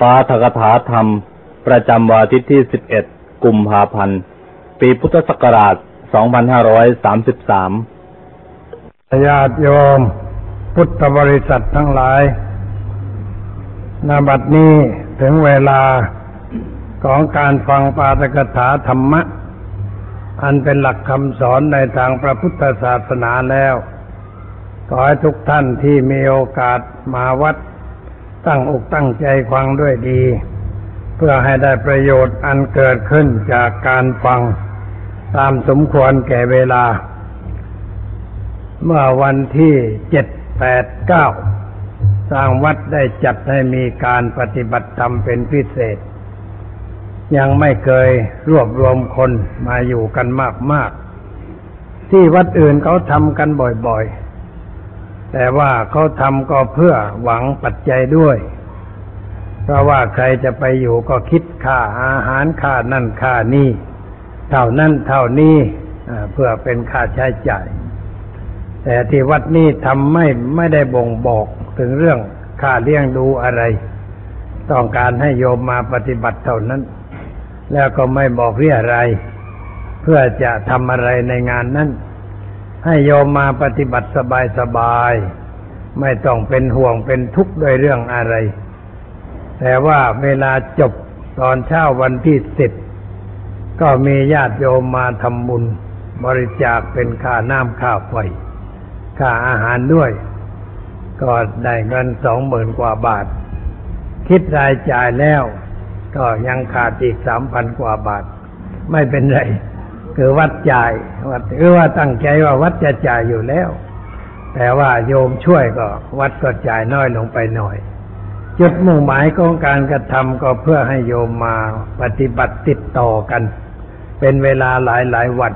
ปาฐกถาธรรม ประจำวันอาทิตย์ที่ 11 กุมภาพันธ์ ปีพุทธศักราช 2533 ญาติโยม พุทธบริษัททั้งหลายนาบัดนี้ถึงเวลาของการฟังปาฐกถาธรรมะ อันเป็นหลักคำสอนในทางพระพุทธศาสนาแล้ว ขอให้ทุกท่านที่มีโอกาสมาวัด ตั้งอกตั้งใจฟังด้วยดี เพื่อให้ได้ประโยชน์อันเกิดขึ้นจากการฟังตามสมควรแก่เวลา เมื่อวันที่เจ็ดแปดเก้าสร้างวัดได้จัดให้มีการปฏิบัติธรรมเป็นพิเศษ ยังไม่เคยรวบรวมคนมาอยู่กันมากๆที่วัดอื่นเขาทำกันบ่อยๆ แต่ว่าเขาทำก็เพื่อหวังปัจจัยด้วย เพราะว่าใครจะไปอยู่ก็คิดค่าอาหารค่านั่นค่านี่เท่านั้นเท่านี้เพื่อเป็นค่าใช้จ่าย แต่ที่วัดนี้ทำไม่ไม่ได้บ่งบอกถึงเรื่องค่าเลี้ยงดูอะไร ต้องการให้โยมมาปฏิบัติเท่านั้น แล้วก็ไม่บอกเรียอะไร เพื่อจะทำอะไรในงานนั้น ให้โยมมาปฏิบัติสบายๆไม่ต้องเป็นห่วงเป็นทุกข์ด้วยเรื่องอะไร แต่ว่าเวลาจบตอนเช้าวันที่สิบก็มีญาติโยมมาทำบุญบริจาคเป็นค่าน้ำค่าไฟค่าอาหารด้วย ก็ได้เงินสองหมื่นกว่าบาท คิดรายจ่ายแล้ว ก็ยังขาดอีกสามพันกว่าบาท ไม่เป็นไร คือวัดจ่ายวัดคือว่าตั้งใจว่าวัดจะจ่ายอยู่แล้ว แต่ว่าโยมช่วยก็ วัดก็จ่ายน้อยลงไปหน่อย จุดมุ่งหมายของการกระทำก็เพื่อให้โยมมาปฏิบัติติดต่อกัน เป็นเวลาหลายหลายวัน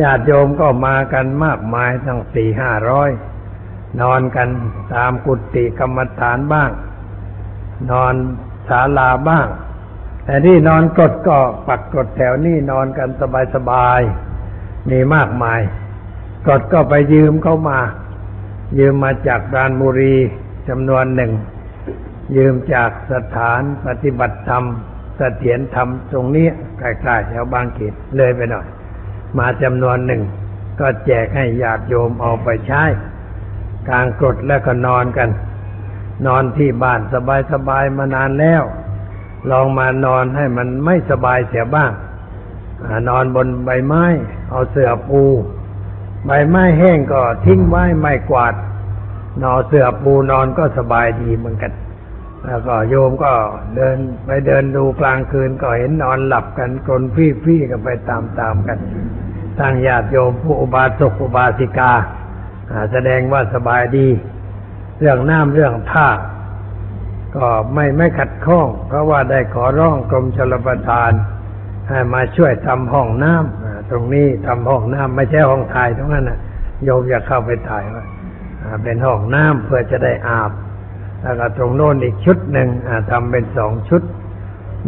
ญาติโยมก็มากันมากมายทั้งสี่ห้าร้อยนอนกันตามกุฏิกรรมฐานบ้าง นอนศาลาบ้าง แต่ที่นอนกดก็ปักกดแถวนี่นอนกันสบายๆมีมากมาย กดก็ไปยืมเข้ามา ยืมมาจากรานบุรีจำนวนหนึ่ง ยืมจากสถานปฏิบัติธรรมเสถียรธรรมตรงนี้ใกล้ๆแถวบางเขตเลยไปหน่อย มาจำนวนหนึ่ง ก็แจกให้ญาติโยมเอาไปใช้กลางกรดแล้วก็นอนกัน นอนที่บ้านสบายๆมานานแล้ว ลองมานอนให้มันไม่สบายเสียบ้างอนอนบนใบไม้ เอาเสื่อปู ใบไม้แห้งก็ทิ้งไว้ไม่กวาด นอนเสื่อปูนอนก็สบายดีเหมือนกัน แล้วก็โยมก็เดินไปเดินดูกลางคืนก็เห็นนอนหลับกันกลนฟี่ๆกันไปตามๆกันทางญาติโยมผู้อุบาสกอุบาสิกาแสดงว่าสบายดี เรื่องน้ำเรื่องท่า ก็ไม่ไม่ขัดข้อง เพราะว่าได้ขอร้องกรมชลประทาน ให้มาช่วยทำห้องน้ำตรงนี้ทำห้องน้ำไม่ใช่ห้องถ่ายตรงนั้นนะโยมอยากเข้าไปถ่ายว่าเป็นห้องน้ำเพื่อจะได้อาบแล้วก็ตรงโน้นอีกชุดหนึ่งทำเป็นสองชุด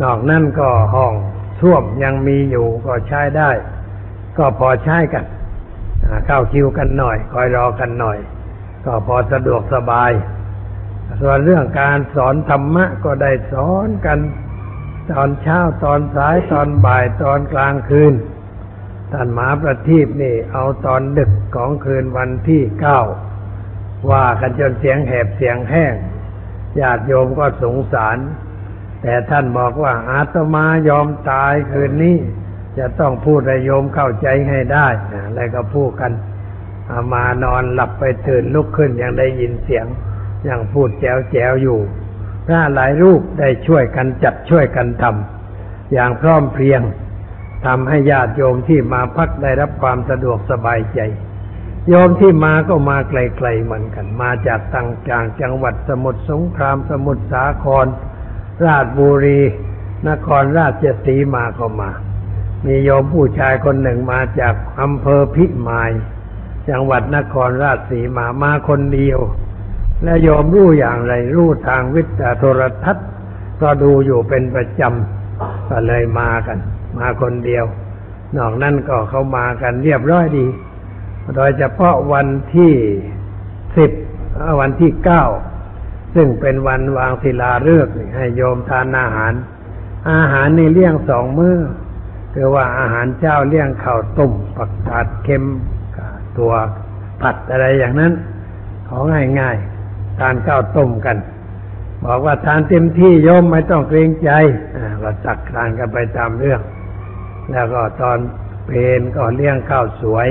นอกนั่นก็ห้องส้วมยังมีอยู่ก็ใช้ได้ ก็พอใช้กันเข้าคิวกันหน่อย คอยรอกันหน่อย ก็พอสะดวกสบาย ส่วนเรื่องการสอนธรรมะก็ได้สอนกันตอนเช้าตอนสายตอนบ่ายตอนกลางคืนท่านหมาประทีปนี่ เอาตอนดึกของคืนวันที่เก้าว่ากันจนเสียงแหบเสียงแห้งญาติโยมก็สงสาร แต่ท่านบอกว่าอาตมายอมตายคืนนี้ จะต้องพูดให้โยมเข้าใจให้ได้อะไรก็พูดกันมานอนหลับไปตื่นลุกขึ้นยังได้ยินเสียง ยังพูดแจวแจวอยู่ พระหลายรูปได้ช่วยกันจัดช่วยกันทำอย่างพร้อมเพรียงทำให้ญาติโยมที่มาพักได้รับความสะดวกสบายใจ โยมที่มาก็มาไกลๆเหมือนกัน มาจากต่างจางจังหวัดสมุทรสงครามสมุทรสาคร ราชบุรี นครราชสีมาก็มา มีโยมผู้ชายคนหนึ่งมาจากอำเภอพิมาย จังหวัดนครราชสีมามาคนเดียว และโยมรู้อย่างไรรู้ทางวิทยาโทรทัศน์ ก็ดูอยู่เป็นประจำก็เลยมากัน มาคนเดียวนอกนั้นก็เขามากันเรียบร้อยดี โดยเฉพาะวันที่สิบวันที่เก้าซึ่งเป็นวันวางศิลาฤกษ์ให้โยมทานอาหาร อาหารนี่เลี้ยงสองมื้อคือว่าอาหารเจ้าเลี้ยงข้าวต้มผักกาดเค็มตัวผัดอะไรอย่างนั้น ของง่ายๆ ทานข้าวต้มกัน บอกว่าทานเต็มที่โยมไม่ต้องเกรงใจอ่าก็ตักทานกันไปตามเรื่อง แล้วก็ตอนเพลนก็เลี้ยงข้าวสวย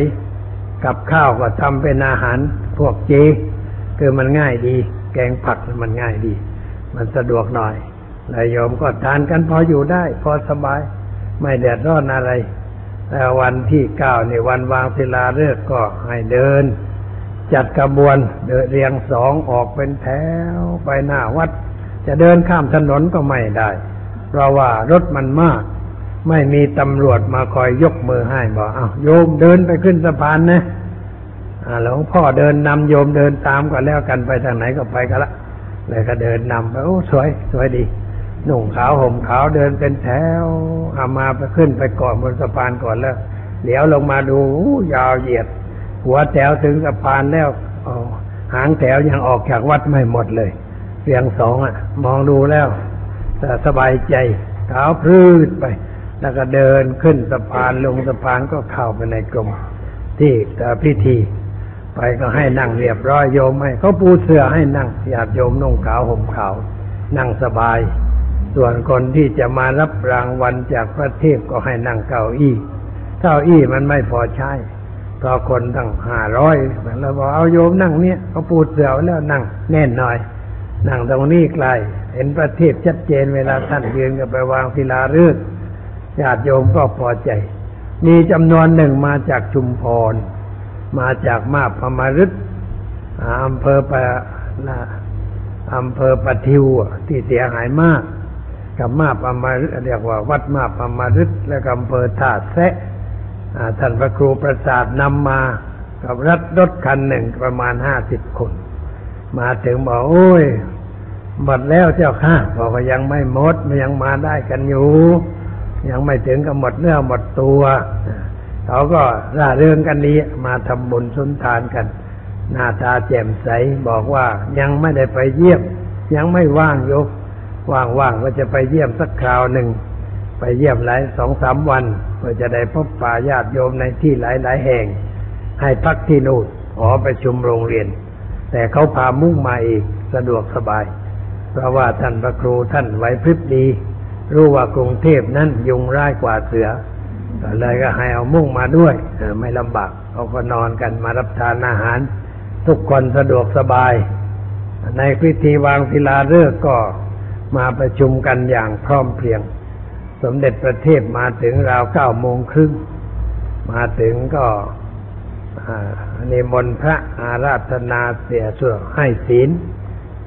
กับข้าวก็ทำเป็นอาหารพวกเจคือมันง่ายดี แกงผักมันง่ายดี มันสะดวกหน่อยนายโยมก็ทานกันพออยู่ได้ พอสบาย ไม่เดือดร้อนอะไรแต่วันที่เก้าในวันวางศิลาฤกษ์ก็ให้เดิน จัดกระบวนเดินเรียงสองออกเป็นแถวไปหน้าวัด จะเดินข้ามถนนก็ไม่ได้ เพราะว่ารถมันมาก ไม่มีตำรวจมาคอยยกมือให้บอกอ้าโยมเดินไปขึ้นสะพานนะหลวงพ่อเดินนำโยมเดินตามก็แล้วกันไปทางไหนก็ไปกันละเลยก็เดินนำไปโอ้สวย สวยดีหนุ่งขาวห่มขาวเดินเป็นแถวเอามาไปขึ้นไปก่อนบนสะพานก่อนแล้วเดี๋ยวลงมาดูยาวเหยียด หัวแถวถึงสะพานแล้วหางแถวยังออกจากวัดไม่หมดเลยเพียงสองอะ มองดูแล้วสบายใจขาวพรืดไป แล้วก็เดินขึ้นสะพานลงสะพานก็เข้าไปในกรมที่พิธี ไปก็ให้นั่งเรียบร้อยโยมให้เขาปูเสื่อให้นั่งญาติโยมนุ่งขาวห่มขาว นั่งสบาย ส่วนคนที่จะมารับรางวัลจากพระเทพก็ให้นั่งเก้าอี้ เก้าอี้มันไม่พอใช้ เพราะคนตั้งห้าร้อยแล้วบอกเอาโยมนั่งเนี้ยเขาปูดเสือแล้วนั่งแน่นหน่อย นั่งตรงนี้ไกล เห็นพระเทพชัดเจนเวลาท่านยืนก็ไปวางศิลาฤกษ์ญาติโยมก็พอใจ มีจำนวนหนึ่งมาจากชุมพร มาจากมาพมารึกอ่าอำเภอปะนะอำเภอปะทิวที่เสียหายมากกับมาปมารึกเรียกว่า วัดมาปมารึกและอำเภอท่าแซะ ท่านพระครูประสาทนำมากับรถรถคันหนึ่งประมาณห้าสิบคน มาถึงบอกโอ้ยหมดแล้วเจ้าค่ะบอกว่ายังไม่หมดมยังมาได้กันอยู่ ยังไม่ถึงกับหมดเนื้อหมดตัวเขาก็ร่าเริงกันดีมาทำบุญสุนทานกัน หน้าตาแจ่มใสบอกว่ายังไม่ได้ไปเยี่ยม ยังไม่ว่างยกว่างๆก็จะไปเยี่ยมสักคราวหนึ่ง ไปเยี่ยมหลายสองสามวัน เพื่อจะได้พบป่าญาติโยมในที่หลายๆแห่ง ให้พักที่นู่นขอประชุมโรงเรียน แต่เขาพามุ่งมาอีกสะดวกสบาย เพราะว่าท่านพระครูท่านไหวพริบดี รู้ว่ากรุงเทพนั้นยุงร้ายกว่าเสือก็เลยก็ให้เอามุ่งมาด้วยไม่ลำบากเขาก็นอนกันมารับทานอาหาร ทุกคนสะดวกสบาย ในพิธีวางศิลาฤกษ์ก็มาประชุมกันอย่างพร้อมเพรียง สมเด็จประเทศมาถึงราวเก้าโมงครึ่ง มาถึงก็อ่านิมนต์พระอาราธนาเสียส่วนให้ศีล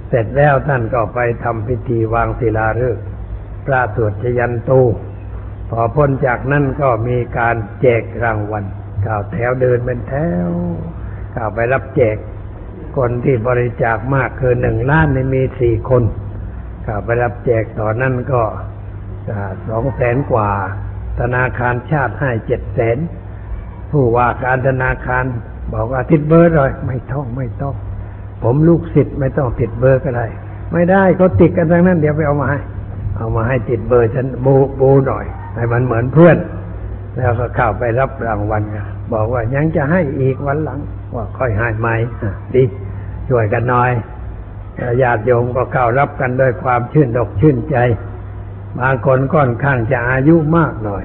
เสร็จแล้วท่านก็ไปทำพิธีวางศิลาฤกษ์พระสวดชยันตูพอพ้นจากนั้นก็มีการแจกรางวัลก่าวแถวเดินเป็นแถวก่าวไปรับแจก คนที่บริจาคมากคือหนึ่งล้านในมีสี่คนก่าวไปรับแจกต่อนนั้นก็ สองแสนกว่า ธนาคารชาติให้เจ็ดแสนผู้ว่าการธนาคารบอกว่าติดเบอร์เลยไม่ต้องไม่ต้อง ผมลูกศิษย์ไม่ต้องติดเบอร์ก็ได้ ไม่ได้เขาติดกันทั้งนั้น เดี๋ยวไปเอามาให้ เอามาให้ติดเบอร์ฉันบูบูหน่อยให้มันเหมือนเพื่อน แล้วก็เข้าไปรับรางวัลบอกว่ายังจะให้อีกวันหลัง ว่าค่อยให้ไหมดีช่วยกันหน่อยญาติโยมก็เข้ารับกันด้วยความชื่นอกชื่นใจ บางคนค่อนข้างจะอายุมากหน่อย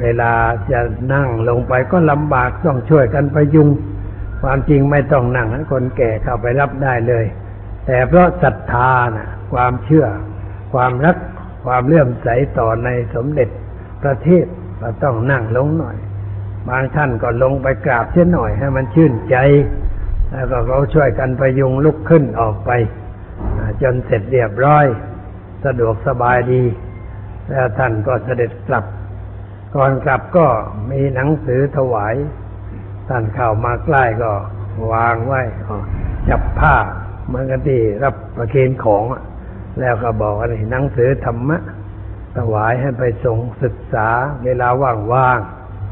เวลาจะนั่งลงไปก็ลำบากต้องช่วยกันพยุง ความจริงไม่ต้องนั่งให้คนแก่เข้าไปรับได้เลย แต่เพราะศรัทธานะความเชื่อ ความรักความเลื่อมใสต่อในสมเด็จประเทศเราต้องนั่งลงหน่อย บางท่านก็ลงไปกราบเช่นหน่อยให้มันชื่นใจแล้วก็เขาช่วยกันพยุงลุกขึ้นออกไป จนเสร็จเรียบร้อย สะดวกสบายดี แล้วท่านก็เสด็จกลับ ก่อนกลับก็มีหนังสือถวาย ท่านเข้ามาใกล้ก็วางไว้จับผ้าเหมือนกันที่รับประเคนของ แล้วก็บอกว่านี่หนังสือธรรมะถวายให้ไปส่งศึกษาเวลาว่าง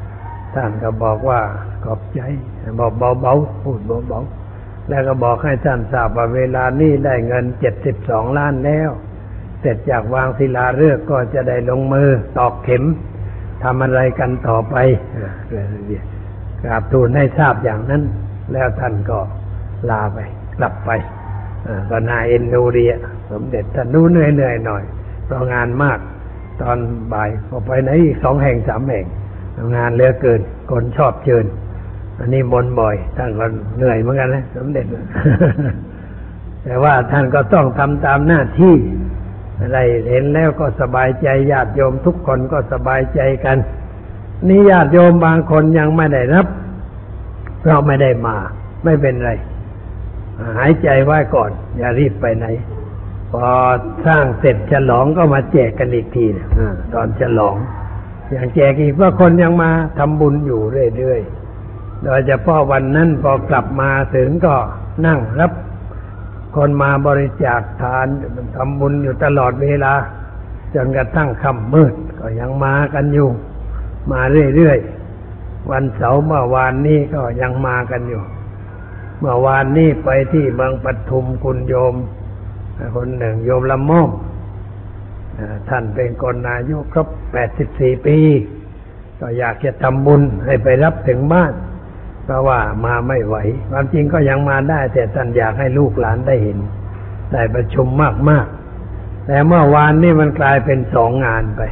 ๆ ท่านก็บอกว่าขอบใจบอกเบาๆพูดเบาๆแล้วก็บอกให้ท่านทราบว่าเวลานี้ได้เงินเจ็ดสิบสองล้านแล้ว เสร็จจากวางศิลาฤกษ์ก็จะได้ลงมือตอกเข็มทำอะไรกันต่อไปกราบทูลให้ทราบอย่างนั้น แล้วท่านก็ลาไป กลับไปก็นายเอ็นดูดีอะสมเด็จท่านรู้เหนื่อยเหนื่อยหน่อยเพราะงานมาก ตอนบ่ายก็ไปไหนอีกสองแห่งสามแห่งงานเหลือเกินคนชอบเชิญ อันนี้มนบ่อยท่านก็เหนื่อยเหมือนกันนะ สมเด็จ แต่ว่าท่านก็ต้องทำตามหน้าที่ ไรเห็นแล้วก็สบายใจญาติโยมทุกคนก็สบายใจกัน นี่ญาติโยมบางคนยังไม่ได้รับ เราไม่ได้มา ไม่เป็นไร หายใจไว้ก่อน อย่ารีบไปไหน พอสร้างเสร็จฉลองก็มาแจกกันอีกทีนะอ่าตอนฉลอง อย่างแจกอีกว่าคนยังมาทำบุญอยู่เรื่อยๆโดยเฉพาะวันนั้นพอกลับมาถึงก็นั่งรับ คนมาบริจาคทานทำบุญอยู่ตลอดเวลา จนกระทั่งค่ำมืดก็ยังมากันอยู่ มาเรื่อยๆ วันเสาร์เมื่อวานนี้ก็ยังมากันอยู่ เมื่อวานนี้ไปที่เมืองปทุมคุณโยม คนหนึ่งโยมละม่อมท่านเป็นคนอายุครบ 84 ปี ก็อยากจะทำบุญให้ไปรับถึงบ้าน เพราะว่ามาไม่ไหว ความจริงก็ยังมาได้ แต่ท่านอยากให้ลูกหลานได้เห็น ได้ประชุมมากๆ แต่เมื่อวานนี่มันกลายเป็นสองงานไป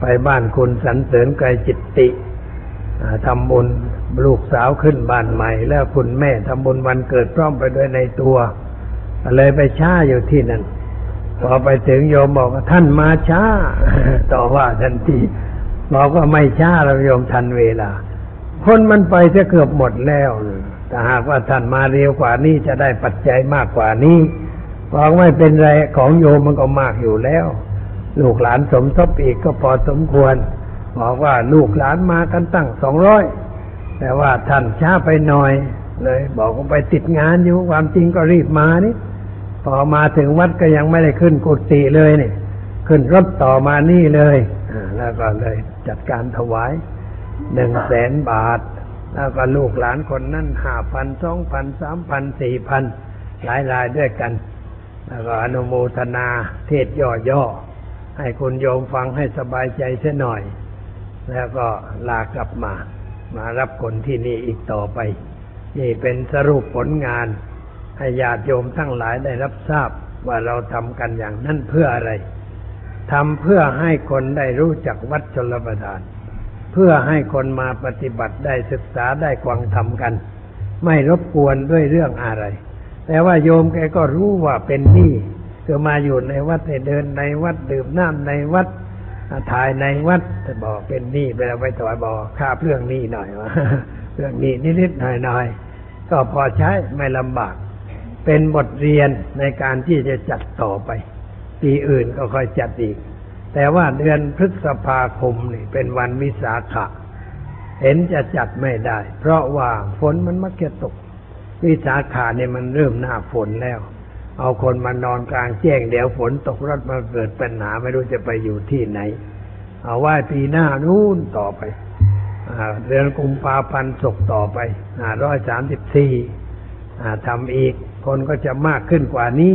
ไปบ้านคุณสันเสริญไกรจิตติทำบุญลูกสาวขึ้นบ้านใหม่ แล้วคุณแม่ทำบุญวันเกิดพร้อมไปด้วยในตัวเลยไปช้าอยู่ที่นั่นพอไปถึงโยมบอกว่าท่านมาช้า ต่อว่าทันทีบอกว่าไม่ช้าเราโยมทันเวลา คนมันไปจะเกือบหมดแล้วแต่หากว่าท่านมาเร็วกว่านี้จะได้ปัจจัยมากกว่านี้บอกไม่เป็นไรของโยมมันก็มากอยู่แล้ว ลูกหลานสมทบอีกก็พอสมควร บอกว่าลูกหลานมากันตั้งสองร้อยแต่ว่าท่านช้าไปหน่อย เลยบอกว่าไปติดงานอยู่ความจริงก็รีบมานี่พอมาถึงวัดก็ยังไม่ได้ขึ้นกุฏิเลยนี่ขึ้นรถต่อมานี่เลยแล้วก็เลยจัดการถวาย หนึ่งแสนบาท แล้วก็ลูกหลานคนนั้นห้าพันสองพันสามพันสี่พันหลายรายด้วยกัน แล้วก็อนุโมทนาเทศย่อๆ ให้คุณโยมฟังให้สบายใจเสียหน่อย แล้วก็ลากลับมา มารับคนที่นี่อีกต่อไป นี่เป็นสรุปผลงาน ให้ญาติโยมทั้งหลายได้รับทราบว่าเราทำกันอย่างนั้นเพื่ออะไรทำเพื่อให้คนได้รู้จักวัดชลประทาน เพื่อให้คนมาปฏิบัติได้ศึกษาได้กวางทำกัน ไม่รบกวนด้วยเรื่องอะไร แต่ว่าโยมแกก็รู้ว่าเป็นหนี้คือมาอยู่ในวัดเดินในวัดดื่มน้ำในวัดถ่ายในวัดแต่บอกเป็นหนี้ไปแล้วไปถอยบอกค่าเรื่องหนี้หน่อยวะเรื่องหนี้นิดๆหน่อยๆก็พอใช้ไม่ลำบาก เป็นบทเรียนในการที่จะจัดต่อไป ปีอื่นก็ค่อยจัดอีก แต่ว่าเดือนพฤษภาคมนี่เป็นวันวิสาขะ เห็นจะจัดไม่ได้ เพราะว่าฝนมันมักจะตก วิสาขาเนี่ยมันเริ่มหน้าฝนแล้ว เอาคนมานอนกลางแจ้งเดี๋ยวฝนตกรถมาเกิดปัญหาไม่รู้จะไปอยู่ที่ไหน เอาไว้ปีหน้านู่นต่อไปอเดือนกุมภาพันธ์ศกต่อไปร้อยสามสิบสี่ทำอีก คนก็จะมากขึ้นกว่านี้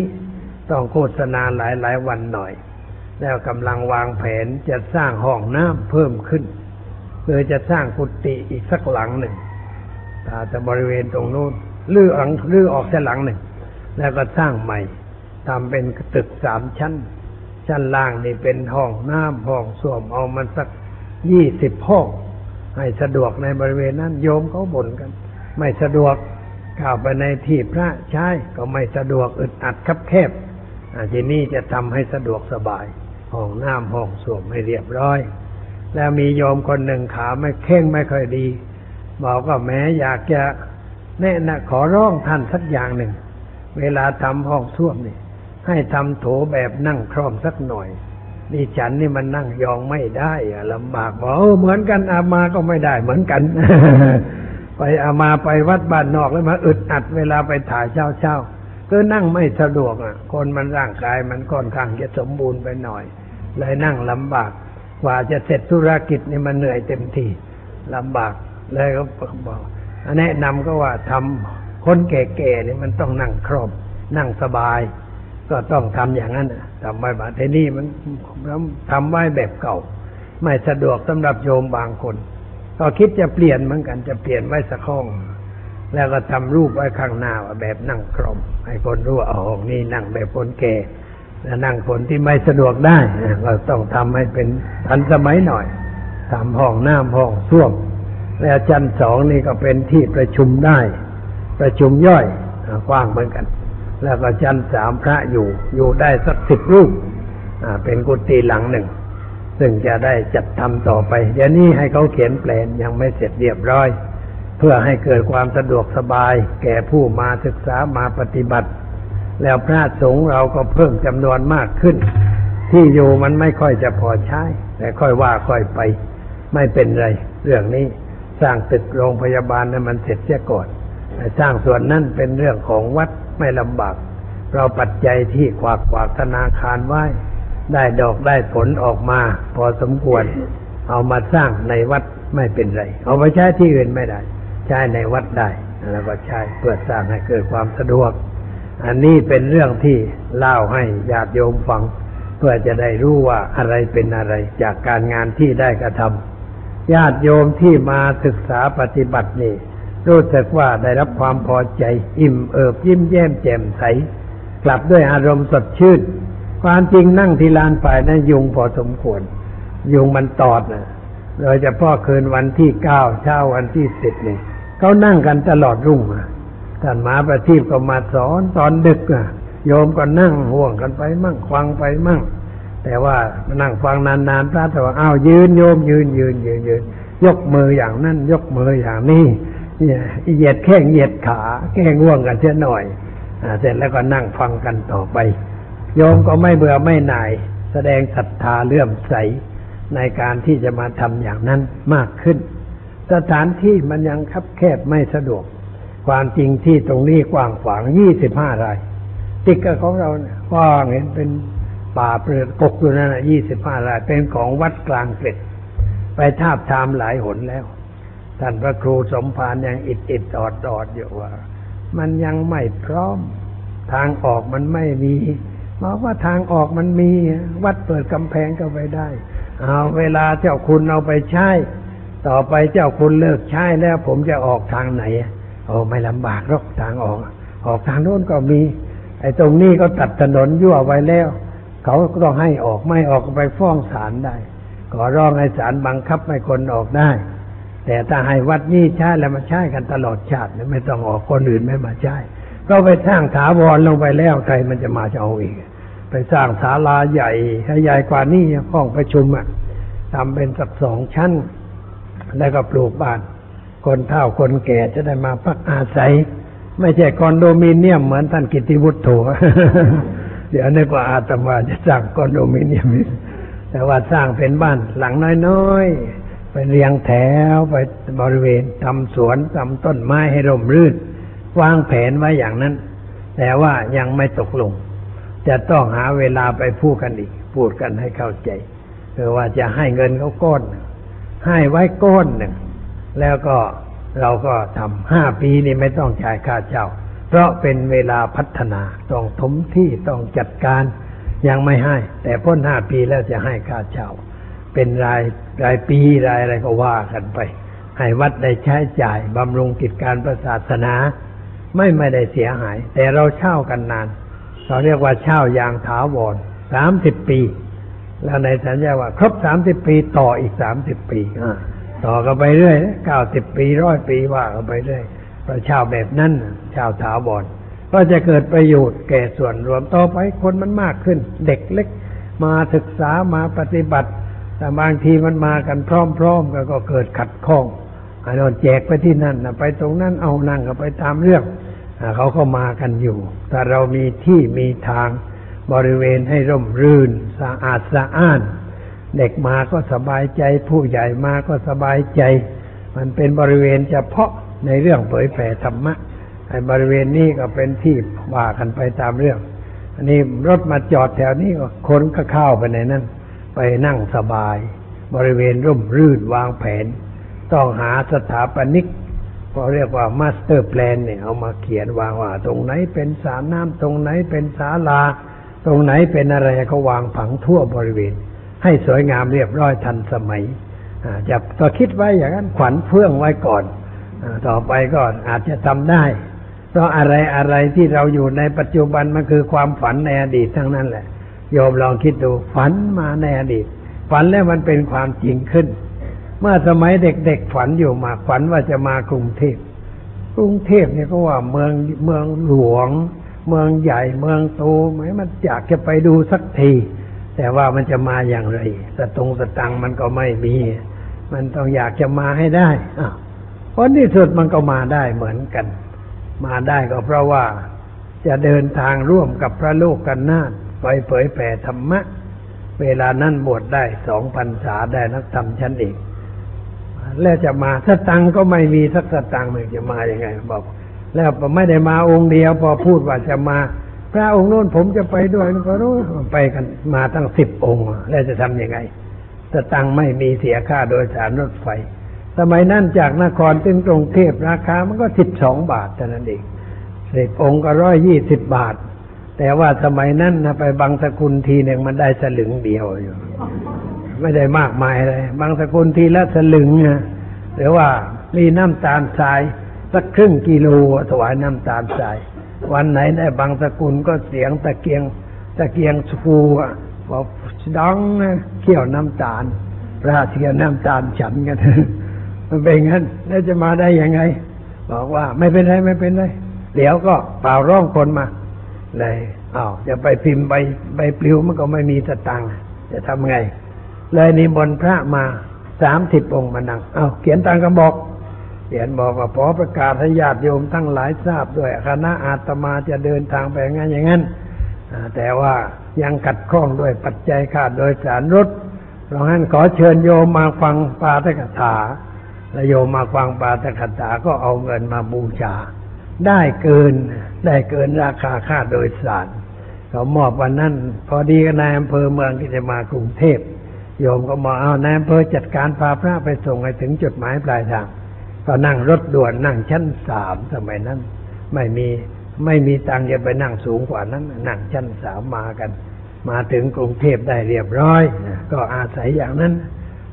ต้องโฆษณาหลายหลายๆวันหน่อย แล้วกำลังวางแผนจะสร้างห้องน้ำเพิ่มขึ้นเพื่อจะสร้างกุฏิอีกสักหลังหนึ่งถ้าจะบริเวณตรงนู้นลื้อหลังลื้อออกแค่หลังหนึ่ง แล้วก็สร้างใหม่ทำเป็นตึกสามชั้น ชั้นล่างนี่เป็นห้องน้ำห้องส้วมเอามันสักยี่สิบห้องให้สะดวกในบริเวณนั้นโยมเขาบ่นกัน ไม่สะดวกเข้าไปในที่พระใช้ก็ไม่สะดวกอึดอัดคับแคบอ่าทีนี้จะทำให้สะดวกสบาย ห้องน้ำห้องส้วมให้เรียบร้อย แล้วมีโยมคนหนึ่งขาไม่เข่งไม่ค่อยดีบอกว่าแม้อยากจะแนะนะขอร้องท่านสักอย่างหนึ่ง เวลาทำห้องส้วมนี่ ให้ทำโถแบบนั่งคล่อมสักหน่อยนี่ฉันนี่มันนั่งยองไม่ได้อะลำบากบอกเออเหมือนกันอามาก็ไม่ได้เหมือนกัน ไปอามาไปวัดบ้านนอกแล้วมาอึดอัดเวลาไปถ่ายเช้าเช้าๆก็นั่งไม่สะดวกอะ คนมันร่างกายมันค่อนข้างจะสมบูรณ์ไปหน่อย เลยนั่งลำบาก กว่าจะเสร็จธุรกิจนี่มันเหนื่อยเต็มทีลำบากเลยก็บอกแนะนำก็ว่าทคนแก่ๆนี่มันต้องนั่งครอบนั่งสบาย ก็ต้องทำอย่างนั้นทำไว้บาทนี่มันทำไว้แบบเก่า ไม่สะดวกสำหรับโยมบางคน ก็คิดจะเปลี่ยนเหมือนกันจะเปลี่ยนไว้สักห้องแล้วก็ทำรูปไว้ข้างหน้าวแบบนั่งครอมให้คนรู้ว่าอ๋อห้องนี้นั่งแบบคนแก่ นั่งคนที่ไม่สะดวกได้ก็ต้องทำให้เป็นทันสมัยหน่อยทำห้องน้ำห้องส้วมแล้วชั้นสองนี่ก็เป็นที่ประชุมได้ ประชุมย่อยกว้างเหมือนกัน แล้วก็ชั้นสามพระอยู่อยู่ได้สักสิบรูปเป็นกุฏิหลังหนึ่ง ซึ่งจะได้จัดทำต่อไป เดี๋ยวนี้ให้เขาเขียนแปลนยังไม่เสร็จเรียบร้อย เพื่อให้เกิดความสะดวกสบาย แก่ผู้มาศึกษามาปฏิบัติ แล้วพระสงฆ์เราก็เพิ่มจำนวนมากขึ้น ที่อยู่มันไม่ค่อยจะพอใช้ แต่ค่อยว่าค่อยไป ไม่เป็นไร เรื่องนี้สร้างตึกโรงพยาบาลนั้นมันเสร็จเสียก่อนสร้างส่วนนั้นเป็นเรื่องของวัดไม่ลำบาก เราปัจจัยที่ขวากขวากธนาคารไว้ ได้ดอกได้ผลออกมา พอสมควร เอามาสร้างในวัดไม่เป็นไร เอาไปใช้ที่อื่นไม่ได้ ใช้ในวัดได้แล้วก็ใช้เพื่อสร้างให้เกิดความสะดวก อันนี้เป็นเรื่องที่เล่าให้ญาติโยมฟัง เพื่อจะได้รู้ว่าอะไรเป็นอะไรจากการงานที่ได้กระทำญาติโยมที่มาศึกษาปฏิบัตินี่รู้สึกว่าได้รับความพอใจ อิ่มเอิบยิ้มแย้มแจ่มใส กลับด้วยอารมณ์สดชื่น ความจริงนั่งที่ลานฝ่ายนั้นยุงพอสมควร ยุงมันตอดนะโดยเฉพาะคืนวันที่เก้าเช้าวันที่สิบนี่เขานั่งกันตลอดรุ่งอะ ท่านมาประทีปก็มาสอนตอนดึกอะโยมก็นั่งห่วงกันไปมั่งฟังไปมั่ง แต่ว่านั่งฟังนานๆพระแต่ว่าอ้าวยืนโยมยืนยืนยืนยืนยกมืออย่างนั้น ยกมืออย่างนี้เนี่ยเหยียดแข้งเหยียดขาแก้ง่วงกันเสียหน่อยอ่าเสร็จแล้วก็นั่งฟังกันต่อไป โยมก็ไม่เบื่อไม่หน่าย แสดงศรัทธาเลื่อมใสในการที่จะมาทำอย่างนั้นมากขึ้น สถานที่มันยังคับแคบไม่สะดวก ความจริงที่ตรงนี้กว้างขวางยี่สิบห้าไร่ติดกับของเราเนี่ยกว้างเห็นเป็นป่าเปลือกกกอยู่นั่นนะยี่สิบห้าไร่เป็นของวัดกลางเกร็ดไปทาบทามหลายหนแล้ว ท่านพระครูสมภารยังอิดอิดออดอดอยู่ว่า มันยังไม่พร้อม ทางออกมันไม่มีบอกว่าทางออกมันมีวัดเปิดกำแพงก็ไปได้ เอาเวลาเจ้าคุณเอาไปใช้ ต่อไปเจ้าคุณเลิกใช้แล้วผมจะออกทางไหน โอ้ไม่ลำบากหรอกทางออก ออกทางโน้นก็มี ไอ้ตรงนี้ก็ตัดถนนยั่วไว้แล้ว เขาก็ต้องให้ออกไม่ออกไปฟ้องศาลได้ขอร้องให้ศาลบังคับให้คนออกได้ แต่ถ้าให้วัดนี้ใช้แล้วมาใช้กันตลอดชาติไม่ต้องออกคนอื่นไม่มาใช้ก็ไปสร้างถาวรลงไปแล้วใครมันจะมาจะเอาอีก ไปสร้างศาลาใหญ่ให้ใหญ่กว่านี้ห้องประชุมอะทำเป็นสักสองชั้น แล้วก็ปลูกบ้าน คนเฒ่าคนแก่จะได้มาพักอาศัย ไม่ใช่คอนโดมิเนียมเหมือนท่านกิติวุฒโธเดี๋ยวนึกว่าอาตมาจะสร้างคอนโดมิเนียมแต่ว่าสร้างเป็นบ้านหลังน้อยๆ ไปเรียงแถวไปบริเวณทำสวนทำต้นไม้ให้ร่มรื่น วางแผนไว้อย่างนั้น แต่ว่ายังไม่ตกลง จะต้องหาเวลาไปพูดกันอีก พูดกันให้เข้าใจคือว่าจะให้เงินเขาก้อน ให้ไว้ก้อนหนึ่ง แล้วก็เราก็ทำห้าปีนี่ไม่ต้องจ่ายค่าเช่า เพราะเป็นเวลาพัฒนาต้องถมที่ต้องจัดการยังไม่ให้ แต่พ้นห้าปีแล้วจะให้ค่าเช่า เป็นรายรายปีรายอะไรก็ว่ากันไป ให้วัดได้ใช้จ่ายบำรุงกิจการประศาสนา ไม่ไม่ได้เสียหาย แต่เราเช่ากันนาน เราเรียกว่าเช่ายางถาวรสามสิบปี แล้วในสัญญาว่า ครบสามสิบปีต่ออีกสามสิบปีอ่า ต่อกันไปเรื่อยเก้าสิบปีร้อยปีว่ากันไปเรื่อยเราเช่าแบบนั้นช่าถาวรก็จะเกิดประโยชน์แก่ส่วนรวมต่อไปคนมันมากขึ้น เด็กเล็ก มาศึกษามาปฏิบัติ แต่บางทีมันมากันพร้อมๆกันก็เกิดขัดข้องอ้นนแจกไปที่นั่นนะไปตรงนั้นเอานั่งก็ไปตามเรื่องอ่าเขาก็มากันอยู่ถ้าเรามีที่มีทางบริเวณให้ร่มรื่นสะอาดสะอ้าน เด็กมาก็สบายใจ ผู้ใหญ่มาก็สบายใจ มันเป็นบริเวณเฉพาะในเรื่องเผยแผ่ธรรมะไอ้บริเวณนี้ก็เป็นที่ว่ากันไปตามเรื่อง อันนี้รถมาจอดแถวนี้ก็คนก็เข้าไปในนั้นไปนั่งสบาย บริเวณร่มรื่นวางแผน ต้องหาสถาปนิกพอเรียกว่า master plan เนี่ยเอามาเขียนวางว่า ตรงไหนเป็นสระน้ำตรงไหนเป็นศาลา ตรงไหนเป็นอะไรก็วางผังทั่วบริเวณ ให้สวยงามเรียบร้อยทันสมัยจะก็คิดไว้อย่างนั้นขวัญเพื่องไว้ก่อนต่อไปก็อาจจะทำได้ เพราะอะไรอะไรที่เราอยู่ในปัจจุบันมันคือความฝันในอดีตทั้งนั้นแหละ โยมลองคิดดูฝันมาในอดีต ฝันแล้วมันเป็นความจริงขึ้น เมื่อสมัยเด็กๆฝันอยู่มาฝันว่าจะมากรุงเทพกรุงเทพเนี่ยก็ว่าเมืองเมืองหลวง เมืองใหญ่เมืองโตไหมมันอยากจะไปดูสักที แต่ว่ามันจะมาอย่างไรสตงสตังมันก็ไม่มี มันต้องอยากจะมาให้ได้อ้าวผลที่สุดมันก็มาได้เหมือนกัน มาได้ก็เพราะว่าจะเดินทางร่วมกับพระโลกกันนาถไปเผยแผ่ธรรมะ เวลานั้นบวชได้สองพรรษาได้นักธรรมชั้นเอกแล้วจะมาสตังก็ไม่มีสักสตังค์มันจะมาอย่างไงบอก แล้วไม่ได้มาองค์เดียวพอพูดว่าจะมา พระองค์โน้นผมจะไปด้วยก็รู้ไปกันมาตั้งสิบองค์ แล้วจะทำยังไงสตังไม่มีเสียค่าโดยสารรถไฟ สมัยนั้นจากนครถึงกรุงเทพราคามันก็สิบสองบาทเท่านั้นเองสิบองค์ก็ร้อยยี่สิบบาท แต่ว่าสมัยนั้นนะไปบางสกุลทีหนึ่งมันได้สลึงเดียวอยู่ ไม่ได้มากมายเลยบางสกุลทีละสลึงนะหรือว่ามีน้ำตาลทรายสักครึ่งกิโลถวายน้ำตาลทราย วันไหนได้บางสกุลก็เสียงตะเกียง ตะเกียงฟูอะบอกดังเขี่ยวน้ำตาลพระเทียนน้ำตาลฉันกันมันเป็นงั้นแล้วจะมาได้ยังไง บอกว่าไม่เป็นไรไม่เป็นไรเดี๋ยวก็เปล่าร้องคนมาเลยอ้าวจะไปพิมพ์ใบใบปลิวมันก็ไม่มีสตังค์จะทำไง เลยนิมนต์พระมาสามสิบองค์มานั่งเอา้าเขียนตังกระบอก ขียนบอกว่าขอประกาศให้ญาติโยมทั้งหลายทราบด้วยคณะอาตมาจะเดินทางไปงั้นอย่างนั้นแต่ว่ายังกัดข้องด้วยปัจจัยค่าโดยสารรถเพราะงั้นขอเชิญโยมมาฟังปาตกถาแล้วโยมมาฟังปาตกถาก็เอาเงินมาบูชา ได้เกินได้เกินราคาค่าโดยสารเขามอบวันนั้นพอดีนายอำเภอเมืองที่จะมากรุงเทพโยมก็บอกเอานายอำเภอจัดการพาพระไปส่งให้ถึงจุดหมายปลายทาง ก็นั่งรถด่วนนั่งชั้นสามสมัยนั้น ไม่มีไม่มีตังค์จะไปนั่งสูงกว่านั้น นั่งชั้นสามมากัน มาถึงกรุงเทพได้เรียบร้อยก็อาศัยอย่างนั้น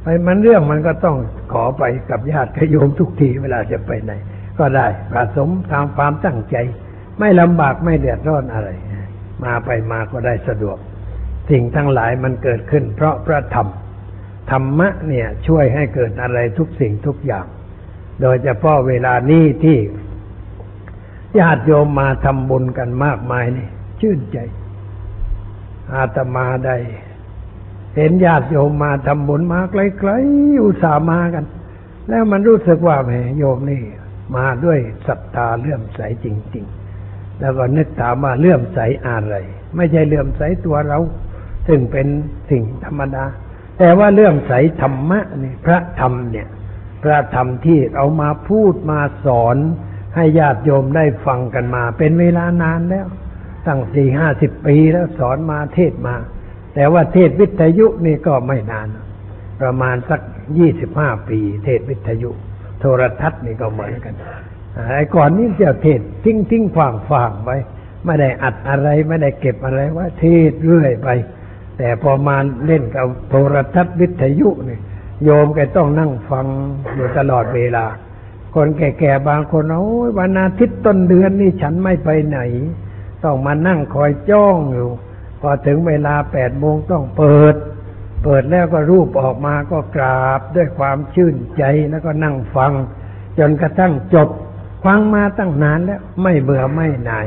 ไปมันเรื่องมันก็ต้องขอไปกับญาติโยมทุกทีเวลาจะไปไหน ก็ได้ผสมตามความตั้งใจ ไม่ลำบากไม่เดือดร้อนอะไร มาไปมาก็ได้สะดวก สิ่งทั้งหลายมันเกิดขึ้น เพราะพระธรรมธรรมะเนี่ยช่วยให้เกิดอะไรทุกสิ่งทุกอย่าง โดยเฉพาะเวลานี้ที่ญาติโยมมาทำบุญกันมากมายนี่ ชื่นใจ อาตมาได้ เห็นญาติโยมมาทำบุญมาไกลๆอุตส่าห์มากัน แล้วมันรู้สึกว่าแหมโยมนี่ มาด้วยศรัทธาเลื่อมใสจริง ๆ แล้วก็นึกถามว่าเลื่อมใสอะไร ไม่ใช่เลื่อมใสตัวเรา ซึ่งเป็นสิ่งธรรมดา แต่ว่าเลื่อมใสธรรมะนี่พระธรรมเนี่ย พระธรรมที่เอามาพูดมาสอน ให้ญาติโยมได้ฟังกันมา เป็นเวลานานแล้ว ตั้งสี่ห้าสิบปีแล้วสอนมาเทศมา แต่ว่าเทศวิทยุนี่ก็ไม่นาน ประมาณสักยี่สิบห้าปี เทศวิทยุ โทรทัศน์นี่ก็เหมือนกันไอ้ก่อนนี้จะเทศทิ้งทิ้งฝางฝางไว้ไม่ได้อัดอะไรไม่ได้เก็บอะไรว่าเทศเรื่อยไป แต่พอมาเล่นกับโทรทัศน์วิทยุนี่ โยมแกต้องนั่งฟังอยู่ตลอดเวลา คนแก่ๆบางคนโอ้ยวันอาทิตย์ต้นเดือนนี่ฉันไม่ไปไหน ต้องมานั่งคอยจ้องอยู่ พอถึงเวลาแปดโมงต้องเปิด เปิดแล้วก็รูปออกมาก็กราบด้วยความชื่นใจแล้วก็นั่งฟัง จนกระทั่งจบ ฟังมาตั้งนานแล้วไม่เบื่อไม่หน่าย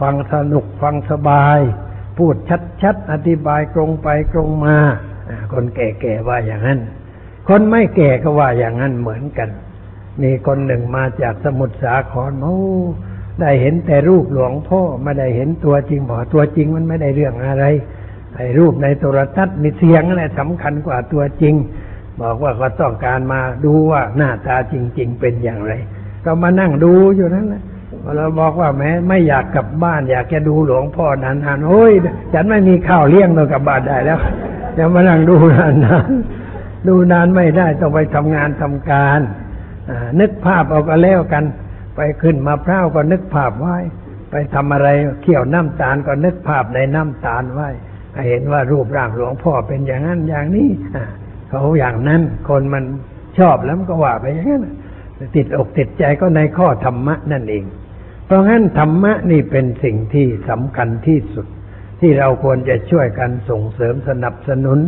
ฟังสนุกฟังสบาย พูดชัดๆอธิบายตรงไปตรงมาคนแก่ๆว่าอย่างนั้น คนไม่แก่ก็ว่าอย่างนั้นเหมือนกัน มีคนหนึ่งมาจากสมุทรสาครโอ้ได้เห็นแต่รูปหลวงพ่อไม่ได้เห็นตัวจริงบอกตัวจริงมันไม่ได้เรื่องอะไรไอ้รูปในโทรทัศน์มีเสียงอะไรสำคัญกว่าตัวจริง บอกว่าก็ต้องการมาดูว่าหน้าตาจริง ๆ เป็นอย่างไร ก็มานั่งดูอยู่นั้นแหละเราบอกว่าแม้ไม่อยากกลับบ้าน อยากจะดูหลวงพ่อนานๆโอ้ยฉันไม่มีข้าวเลี้ยงต้องกลับบ้านได้แล้วจะมานั่งดูนานๆ ดูนานไม่ได้ต้องไปทำงานทำการนึกภาพเอาก็แล้วกัน ไปขึ้นมาพร้าวก็นึกภาพไว้ ไปทำอะไรเขี่ยวน้ำตาลก็นึกภาพในน้ำตาลไว้เห็นว่ารูปร่างหลวงพ่อเป็นอย่างนั้นอย่างนี้เขาอย่างนั้นคนมันชอบแล้วมันก็ว่าไปอย่างนั้นติดอกติดใจก็ในข้อธรรมะนั่นเอง เพราะงั้นธรรมะนี่เป็นสิ่งที่สำคัญที่สุด ที่เราควรจะช่วยกันส่งเสริมสนับสนุน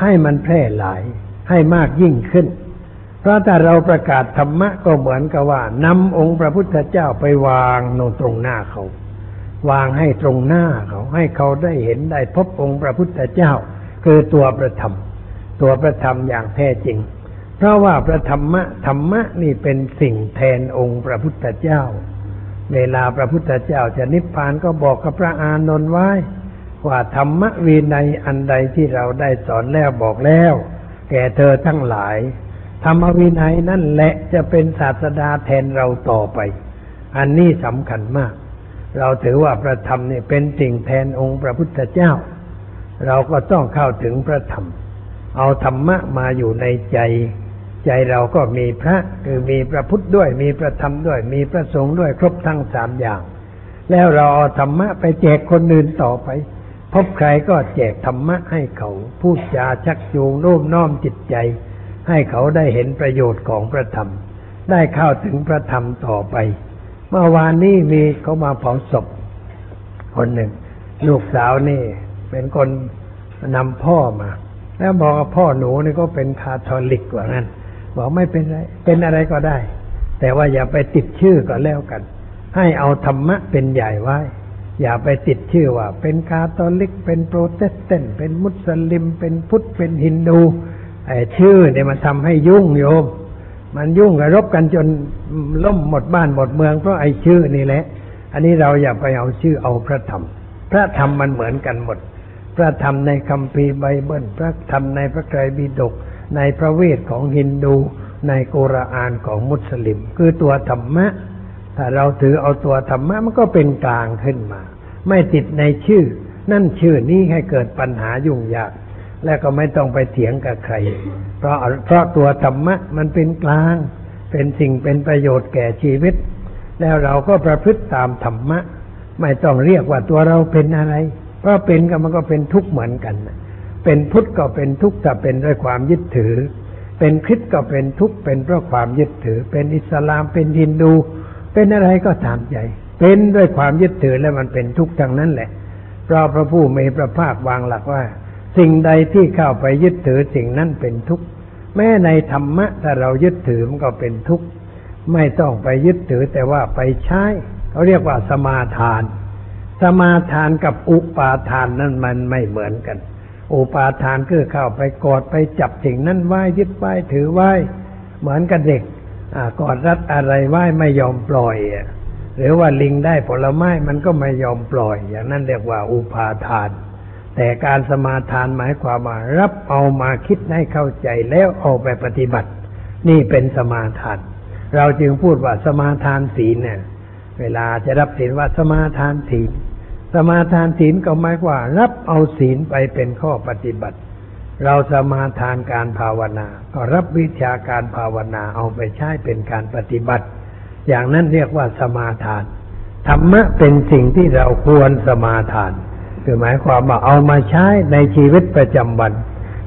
ให้มันแพร่หลาย ให้มากยิ่งขึ้น เพราะถ้าเราประกาศธรรมะก็เหมือนกับว่านำองค์พระพุทธเจ้าไปวางโนตรงหน้าเขา วางให้ตรงหน้าเขา ให้เขาได้เห็นได้พบองค์พระพุทธเจ้า คือตัวประธรรม ตัวประธรรมอย่างแท้จริง เพราะว่าพระธรรมะธรรมะนี่เป็นสิ่งแทนองค์พระพุทธเจ้า เวลาพระพุทธเจ้าจะนิพพานก็บอกกับพระอานนท์ไว้ว่าธรรมะวินัยอันใดที่เราได้สอนแล้วบอกแล้ว แก่เธอทั้งหลาย ธรรมวินัยนั่นแหละจะเป็นศาสดาแทนเราต่อไป อันนี้สำคัญมาก เราถือว่าพระธรรมเนี่ยเป็นสิ่งแทนองค์พระพุทธเจ้า เราก็ต้องเข้าถึงพระธรรม เอาธรรมะมาอยู่ในใจ ใจเราก็มีพระคือมีพระพุทธด้วย มีพระธรรมด้วย มีพระสงฆ์ด้วยครบทั้งสามอย่าง แล้วเราเอาธรรมะไปแจกคนอื่นต่อไป พบใครก็แจกธรรมะให้เขาพูดจาชักจูงโน้มน้อมจิตใจ ให้เขาได้เห็นประโยชน์ของพระธรรม ได้เข้าถึงพระธรรมต่อไป เมื่อวานนี้มีเขามาเผาศพ คนหนึ่ง ลูกสาวนี่ เป็นคนนำพ่อมา แล้วบอกว่าพ่อหนูนี่ก็เป็นคาทอลิกกว่านั้นบอกไม่เป็นไร เป็นอะไรก็ได้ แต่ว่าอย่าไปติดชื่อก็แล้วกัน ให้เอาธรรมะเป็นใหญ่ไว้ อย่าไปติดชื่อว่า เป็นคาทอลิก เป็นโปรเตสแตนต์เป็นมุสลิม เป็นพุทธเป็นฮินดูไอ้ชื่อเนี่ยมันทำให้ยุ่งโยม มันยุ่งกระรบกันจนล่มหมดบ้านหมดเมืองเพราะไอ้ชื่อนี่แหละ อันนี้เราอย่าไปเอาชื่อเอาพระธรรม พระธรรมมันเหมือนกันหมด พระธรรมในคัมภีร์ไบเบิลพระธรรมในพระไตรปิฎกในพระเวทของฮินดู ในกุรอานของมุสลิม คือตัวธรรมะ ถ้าเราถือเอาตัวธรรมะมันก็เป็นกลางขึ้นมา ไม่ติดในชื่อ นั่นชื่อนี้ให้เกิดปัญหายุ่งยาก และก็ไม่ต้องไปเถียงกับใคร เพราะเพราะตัวธรรมะมันเป็นกลาง เป็นสิ่งเป็นประโยชน์แก่ชีวิต แล้วเราก็ประพฤติตามธรรมะ ไม่ต้องเรียกว่าตัวเราเป็นอะไร เพราะเป็นก็มันก็เป็นทุกข์เหมือนกันเป็นพุทธก็เป็นทุกข์ถ้าเป็นด้วยความยึดถือ เป็นคริสต์ก็เป็นทุกข์เป็นเพราะความยึดถือ เป็นอิสลามเป็นฮินดู เป็นอะไรก็ตามใจ เป็นด้วยความยึดถือแล้วมันเป็นทุกข์ทั้งนั้นแหละ เพราะพระผู้มีพระภาควางหลักว่า สิ่งใดที่เข้าไปยึดถือสิ่งนั้นเป็นทุกข์แม้ในธรรมะถ้าเรายึดถือมันก็เป็นทุกข์ไม่ต้องไปยึดถือแต่ว่าไปใช้เขาเรียกว่าสมาทาน สมาทานกับอุปาทานนั้นมันไม่เหมือนกัน อุปาทานคือเข้าไปกอดไปจับสิ่งนั้นไว้ยึดไว้ถือไว้ เหมือนกับเด็ก กอดรัดอะไรไว้ไม่ยอมปล่อยหรือว่าลิงได้ผลไม้มันก็ไม่ยอมปล่อย อย่างนั้นเรียกว่าอุปาทาน แต่การสมาทานหมายความว่ารับเอามาคิดให้เข้าใจแล้วเอาไปปฏิบัติ นี่เป็นสมาทาน เราจึงพูดว่าสมาทานศีลเนี่ย เวลาจะรับศีลว่าสมาทานศีลสมาทานศีลก็หมายว่า รับเอาศีลไปเป็นข้อปฏิบัติ เราสมาทานการภาวนา ก็รับวิชาการภาวนาเอาไปใช้เป็นการปฏิบัติ อย่างนั้นเรียกว่าสมาทาน ธรรมะเป็นสิ่งที่เราควรสมาทาน คือหมายความว่าเอามาใช้ในชีวิตประจำวัน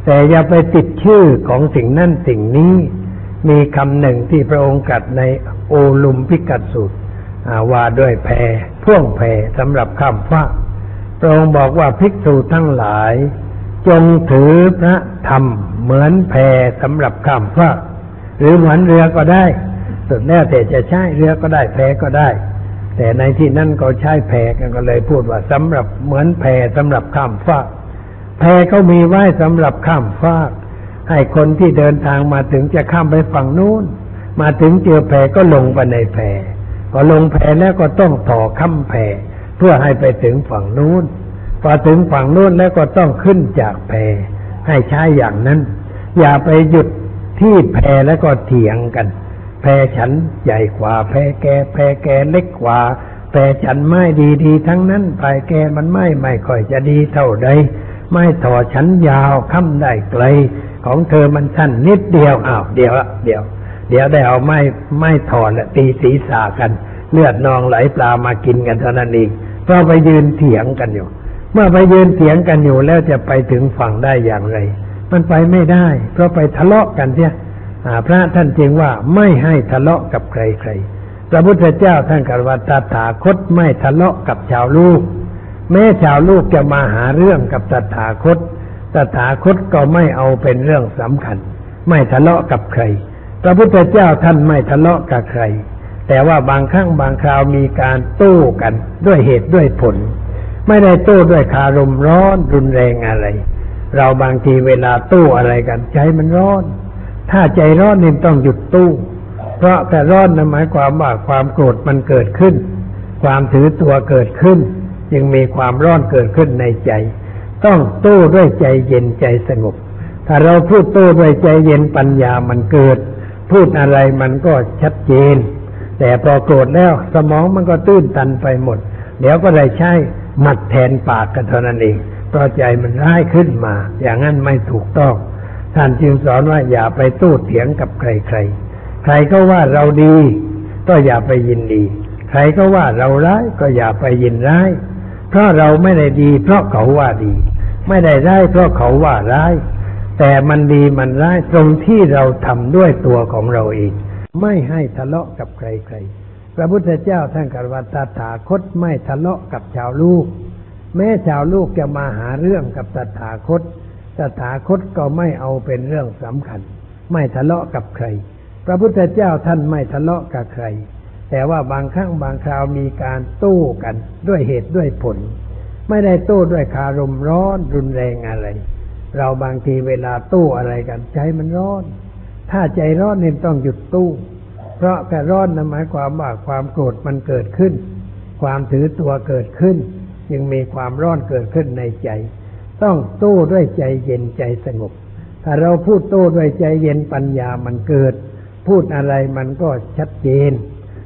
แต่อย่าไปติดชื่อของสิ่งนั้นสิ่งนี้ มีคำหนึ่งที่พระองค์กัดในโอลุมพิกัดสูตรว่าด้วยแพพ่วงแพสำหรับข้ามฟ้าพระองค์บอกว่าภิกษุทั้งหลาย จงถือพระธรรมเหมือนแพสำหรับข้ามฟากหรือเหมือนเรือก็ได้สุดแล้วแต่จะใช้เรือก็ได้แพก็ได้ แต่ในที่นั่นก็ใช้แพกันก็เลยพูดว่าสำหรับเหมือนแพสำหรับข้ามฟากแพเขามีไว้สำหรับข้ามฟาก ให้คนที่เดินทางมาถึงจะข้ามไปฝั่งนู้น มาถึงเจอแพก็ลงไปในแพพอลงแพแล้วก็ต้องต่อข้ามแพเพื่อให้ไปถึงฝั่งนู้น อถึงฝั่งนู้นแล้วก็ต้องขึ้นจากแพให้ใช้อย่างนั้น อย่าไปหยุดที่แพแล้วก็เถียงกัน แพฉันใหญ่กว่า แพแกแพแกเล็กกว่า แพฉันไม่ดีดีทั้งนั้นแพแกมันไม่ไม่ค่อยจะดีเท่าใดไม่ต่อฉันยาวค้ำได้ไกล ของเธอมันสั้นนิดเดียวอ้าวเดียวละเดียว เดี๋ยวได้เอาไม้ไม้ถอนตีศีรษะกัน เลือดนองไหลปลามากินกันเท่านั้นเองเพราะไปยืนเถียงกันอยู่ เมื่อไปยืนเถียงกันอยู่แล้วจะไปถึงฝั่งได้อย่างไร มันไปไม่ได้ เพราะไปทะเลาะกันเนี่ยพระท่านจึงว่าไม่ให้ทะเลาะกับใครๆพระพุทธเจ้าท่านกล่าวว่าตถาคตไม่ทะเลาะกับชาวลูก แม้ชาวลูกจะมาหาเรื่องกับตถาคต ตถาคตก็ไม่เอาเป็นเรื่องสำคัญ ไม่ทะเลาะกับใคร พระพุทธเจ้าท่านไม่ทะเลาะกับใคร แต่ว่าบางครั้งบางคราวมีการโต้กันด้วยเหตุด้วยผล ไม่ได้ตู้ด้วยคารมร้อนรุนแรงอะไร เราบางทีเวลาตู้อะไรกันใจมันร้อน ถ้าใจร้อนนี่ต้องหยุดตู้ เพราะแต่ร้อนนั้นหมายความว่าความโกรธมันเกิดขึ้น ความถือตัวเกิดขึ้น จึงมีความร้อนเกิดขึ้นในใจ ต้องตู้ด้วยใจเย็นใจสงบ ถ้าเราพูดตู้ด้วยใจเย็นปัญญามันเกิด พูดอะไรมันก็ชัดเจน แต่พอโกรธแล้วสมองมันก็ตื้นตันไปหมด เดี๋ยวก็ได้ใช้ มัดแทนปากกันเท่านั้นเองเพราะใจมันร้ายขึ้นมา อย่างนั้นไม่ถูกต้อง ท่านจึงสอนว่าอย่าไปตู้เถียงกับใครใครใครก็ว่าเราดี ก็อย่าไปยินดี ใครก็ว่าเราร้ายก็อย่าไปยินร้าย เพราะเราไม่ได้ดี เพราะเขาว่าดี ไม่ได้ร้ายเพราะเขาว่าร้าย แต่มันดีมันร้ายตรงที่เราทำด้วยตัวของเราเอง ไม่ให้ทะเลาะกับใครๆ พระพุทธเจ้าท่านกล่าวตถาคตไม่ทะเลาะกับชาวลูก แม้ชาวลูกจะมาหาเรื่องกับตถาคต ตถาคตก็ไม่เอาเป็นเรื่องสำคัญ ไม่ทะเลาะกับใคร พระพุทธเจ้าท่านไม่ทะเลาะกับใคร แต่ว่าบางครั้งบางคราวมีการตู้กันด้วยเหตุด้วยผล ไม่ได้ตู้ด้วยคารมร้อนรุนแรงอะไร เราบางทีเวลาตู้อะไรกันใจมันร้อน ถ้าใจร้อนเนี่ยต้องหยุดตู้ เพราะแต่ร้อนนั้นหมายความว่าความโกรธมันเกิดขึ้น ความถือตัวเกิดขึ้นยังมีความร้อนเกิดขึ้นในใจ ต้องตู้ด้วยใจเย็นใจสงบ ถ้าเราพูดตู้ด้วยใจเย็นปัญญามันเกิด พูดอะไรมันก็ชัดเจน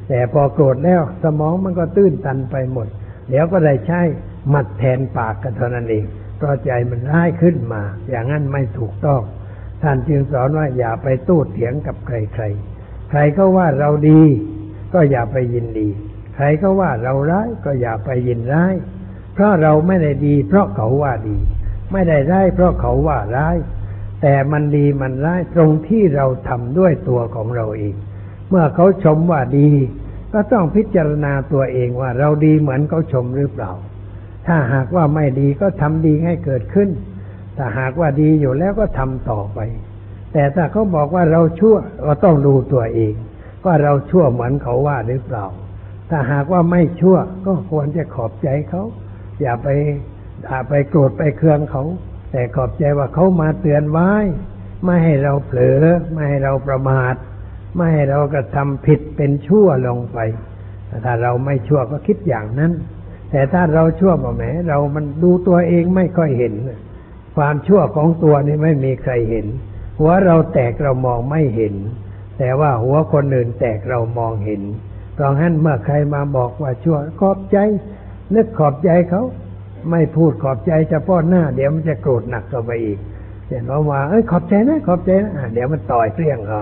แต่พอโกรธแล้วสมองมันก็ตื้นตันไปหมด เดี๋ยวก็ได้ใช้หมัดแทนปากกันเท่านั้นเองเพราะใจมันร้ายขึ้นมา อย่างนั้นไม่ถูกต้อง ท่านจึงสอนว่าอย่าไปตู้เถียงกับใครใคร ใครก็ว่าเราดี ก็อย่าไปยินดี ใครก็ว่าเราร้ายก็อย่าไปยินร้าย เพราะเราไม่ได้ดี เพราะเขาว่าดี ไม่ได้ร้ายเพราะเขาว่าร้าย แต่มันดีมันร้ายตรงที่เราทำด้วยตัวของเราเอง เมื่อเขาชมว่าดี ก็ต้องพิจารณาตัวเองว่าเราดีเหมือนเขาชมหรือเปล่า ถ้าหากว่าไม่ดีก็ทำดีให้เกิดขึ้นถ้าหากว่าดีอยู่แล้วก็ทำต่อไป แต่ถ้าเขาบอกว่าเราชั่วก็ต้องดูตัวเองว่าเราชั่วเหมือนเขาว่าหรือเปล่า ถ้าหากว่าไม่ชั่วก็ควรจะขอบใจเขา อย่าไปด่าไปโกรธไปเคืองเขา แต่ขอบใจว่าเขามาเตือนไว้ ไม่ให้เราเผลอ ไม่ให้เราประมาท ไม่ให้เรากระทำผิดเป็นชั่วลงไป ถ้าเราไม่ชั่วก็คิดอย่างนั้น แต่ถ้าเราชั่วบ่แหมเรามันดูตัวเองไม่ค่อยเห็น ความชั่วของตัวนี่ไม่มีใครเห็น หัวเราแตกเรามองไม่เห็น แต่ว่าหัวคนอื่นแตกเรามองเห็นเพราะงั้นเมื่อใครมาบอกว่าชั่วขอบใจ นึกขอบใจเขาไม่พูดขอบใจเฉพาะหน้า เดี๋ยวมันจะโกรธหนักต่อไปอีกเห็นว่าว่าเอ้ยขอบใจนะขอบใจนะเดี๋ยวมันต่อยเปรี้ยงเขา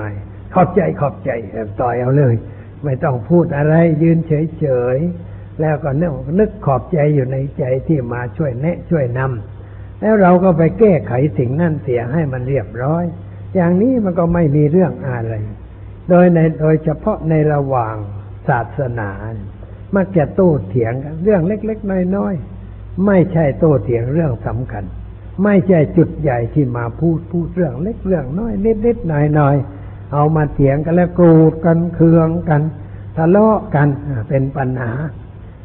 ขอบใจขอบใจต่อยเอาเลย ไม่ต้องพูดอะไรยืนเฉยๆแล้วก็นึกนึกขอบใจอยู่ในใจที่มาช่วยแนะช่วยนำแล้วเราก็ไปแก้ไขสิ่งนั่นเสียให้มันเรียบร้อย อย่างนี้มันก็ไม่มีเรื่องอะไร โดยในโดยเฉพาะในระหว่างศาสนา มักจะโต้เถียงกันเรื่องเล็ก ๆ น้อยๆ ไม่ใช่โต้เถียงเรื่องสำคัญ ไม่ใช่จุดใหญ่ที่มาพูดพูดเรื่องเล็กเรื่องน้อยนิดๆหน่อยๆ เอามาเถียงกันแล้วโกรธกันเคืองกันทะเลาะกันเป็นปัญหา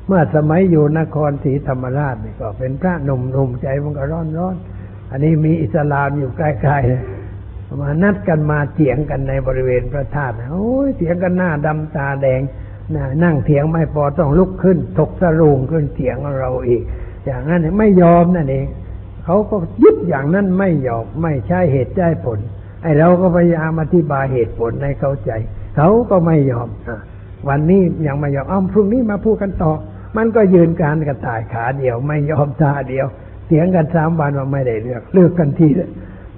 เมื่อสมัยอยู่นครศรีธรรมราชนี่ก็เป็นพระหนุ่มหนุ่มใจมันก็ร้อนร้อนอันนี้มีอิสลามอยู่ใกล้ๆเลย มานัดกันมาเถียงกันในบริเวณพระธาตุโอ้ยเถียงกันหน้าดำตาแดงนั่งเถียงไม่พอต้องลุกขึ้น ถกสรุงขึ้นเถียงเราอีก อย่างนั้นไม่ยอมนั่นเองเขาก็ยึดอย่างนั้นไม่ยอมไม่ใช่เหตุใช่ผล ไอ้เราก็พยายามอธิบายเหตุผลให้เข้าใจ เขาก็ไม่ยอมวันนี้ยังไม่ยอมอ้าพรุ่งนี้มาพูดกันต่อ มันก็ยืนการกระต่ายขาเดียว ไม่ยอมตาเดียวเสียงกันสามวันว่าไม่ได้เลือกเลือกกันทีเ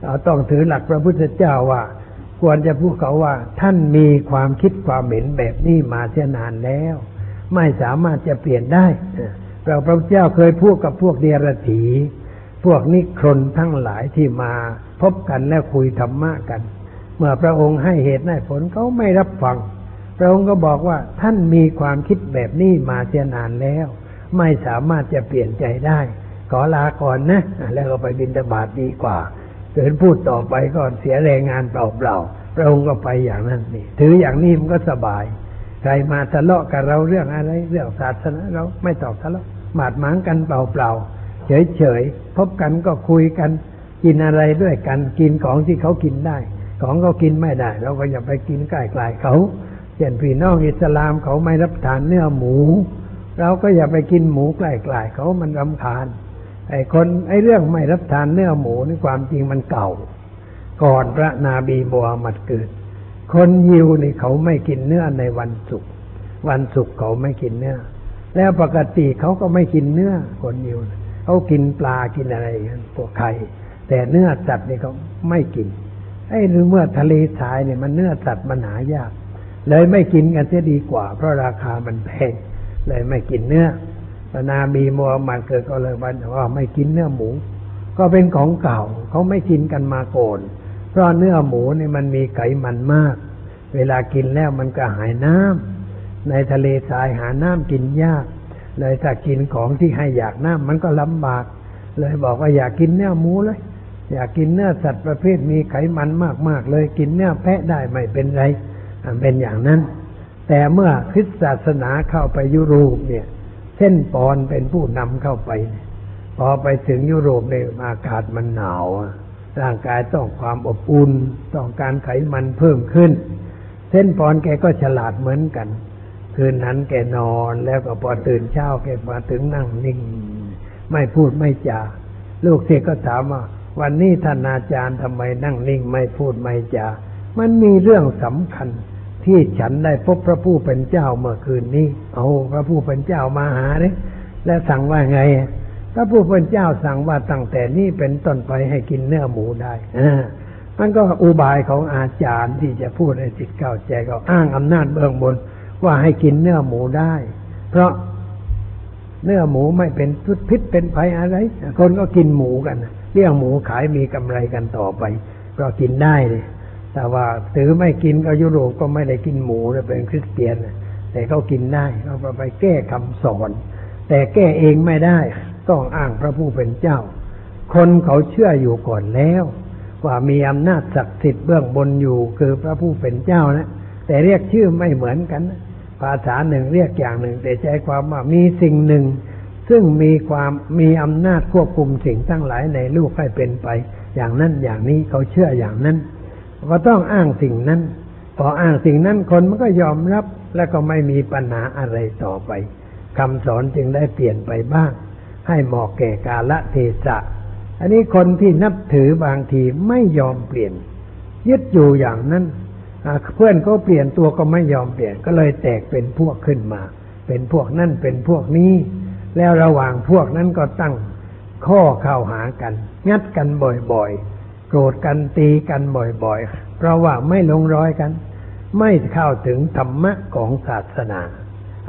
เราต้องถือหลักพระพุทธเจ้าว่า ควรจะพูดเขาว่า ท่านมีความคิดความเห็นแบบนี้มาเสียนานแล้ว ไม่สามารถจะเปลี่ยนได้ เราพระเจ้าเคยพูดกับพวกเดียรถีพวกนิครนทั้งหลายที่มาพบกันแล้วคุยธรรมะกัน เมื่อพระองค์ให้เหตุให้ผลเขาไม่รับฟัง พระองค์ก็บอกว่าท่านมีความคิดแบบนี้มาเสียนานแล้ว ไม่สามารถจะเปลี่ยนใจได้ ขอลาก่อนนะ แล้วก็ไปบินตบาทดีกว่า เกิดพูดต่อไปก็เสียแรงงานเปล่าๆพระองค์ก็ไปอย่างนั้นนี่ถืออย่างนี้มันก็สบาย ใครมาทะเลาะกับเราเรื่องอะไร เรื่องศาสนาเราไม่ตอบทะเลาะหมาดหมางกันเปล่าๆเฉยๆพบกันก็คุยกันกินอะไรด้วยกันกินของที่เขากินได้ ของเขากินไม่ได้ เราก็อย่าไปกินใกล้ๆเขาเช่นพี่น้องอิสลามเขาไม่รับทานเนื้อหมู เราก็อย่าไปกินหมูใกล้ๆเขามันรำคาญ ไอ้คนไอ้เรื่องไม่รับทานเนื้อหมูนี่ความจริงมันเก่า ก่อนพระนาบีบัวมัดเกิด คนยิวนี่เขาไม่กินเนื้อในวันศุกร์วันศุกร์เขาไม่กินเนื้อ แล้วปกติเขาก็ไม่กินเนื้อคนยิวเขากินปลากินอะไรกันพวไข่แต่เนื้อสัตว์นี่เขาไม่กินไอ้หรือเมื่อทะเลทรายเนี่ยมันเนื้อสัตว์มันหายาก เลยไม่กินกันเสียดีกว่า เพราะราคามันแพงเลยไม่กินเนื้อ นาบีมัวมันเกิดก็เลยวันว่าไม่กินเนื้อหมู ก็เป็นของเก่าเขาไม่กินกันมาก่อนเพราะเนื้อหมูนี่มันมีไขมันมาก เวลากินแล้วมันก็หายน้ำในทะเลทรายหาน้ำกินยาก เลยถ้ากินของที่ให้อยากน้ำมันก็ลำบาก เลยบอกว่าอยากกินเนื้อหมูเลย อยากกินเนื้อสัตว์ประเภทมีไขมันมากๆ เลยกินเนื้อแพะได้ไม่เป็นไรเป็นอย่างนั้น แต่เมื่อคริสตศาสนาเข้าไปยุโรปเนี่ย เส้นปอนเป็นผู้นำเข้าไป พอไปถึงยุโรปในอากาศมันหนาว ร่างกายต้องความอบอุ่นต้องการไขมันเพิ่มขึ้น เส้นปอนแกก็ฉลาดเหมือนกัน คืนนั้นแกนอนแล้วก็พอตื่นเช้าแกมาถึงนั่งนิ่ง ไม่พูดไม่จาลูกเสกก็ถามว่า วันนี้ท่านอาจารย์ทำไมนั่งนิ่งไม่พูดไม่จามันมีเรื่องสำคัญ ที่ฉันได้พบพระผู้เป็นเจ้าเมื่อคืนนี้ เอาพระผู้เป็นเจ้ามาหาเลยและสั่งว่าไง พระผู้เป็นเจ้าสั่งว่าตั้งแต่นี้เป็นต้นไปให้กินเนื้อหมูได้อมันก็อุบายของอาจารย์ที่จะพูดให้จิตเข้าใจก็อ้างอำนาจเบื้องบน ว่าให้กินเนื้อหมูได้ เพราะเนื้อหมูไม่เป็นทุพิษเป็นภัยอะไร คนก็กินหมูกันเลี้ยงหมูขายมีกำไรกันต่อไป ก็กินได้เลย แต่ว่าถือไม่กินก็ยุโรปก็ไม่ได้กินหมูเป็นคริสเตียน แต่เขากินได้เขาไปแก้คำสอน แต่แก้เองไม่ได้ ต้องอ้างพระผู้เป็นเจ้า คนเขาเชื่ออยู่ก่อนแล้ว ว่ามีอำนาจศักดิ์สิทธิ์เบื้องบนอยู่คือพระผู้เป็นเจ้านะ แต่เรียกชื่อไม่เหมือนกันภาษาหนึ่งเรียกอย่างหนึ่ง แต่ใจความว่ามีสิ่งหนึ่ง ซึ่งมีความมีอำนาจควบคุมสิ่งทั้งหลายในโลกให้เป็นไป อย่างนั้นอย่างนี้เขาเชื่ออย่างนั้น ก็ต้องอ้างสิ่งนั้น พออ้างสิ่งนั้นคนมันก็ยอมรับแล้วก็ไม่มีปัญหาอะไรต่อไปคำสอนจึงได้เปลี่ยนไปบ้าง ให้เหมาะแก่กาละเทศะ อันนี้คนที่นับถือบางทีไม่ยอมเปลี่ยน ยึดอยู่อย่างนั้นเพื่อนก็เปลี่ยนตัวก็ไม่ยอมเปลี่ยนก็เลยแตกเป็นพวกขึ้นมา เป็นพวกนั่นเป็นพวกนี้ แล้วระหว่างพวกนั้นก็ตั้งข้อเข้าหากัน งัดกันบ่อยๆ โกรธกันตีกันบ่อยๆ เพราะว่าไม่ลงร้อยกัน ไม่เข้าถึงธรรมะของศาสนา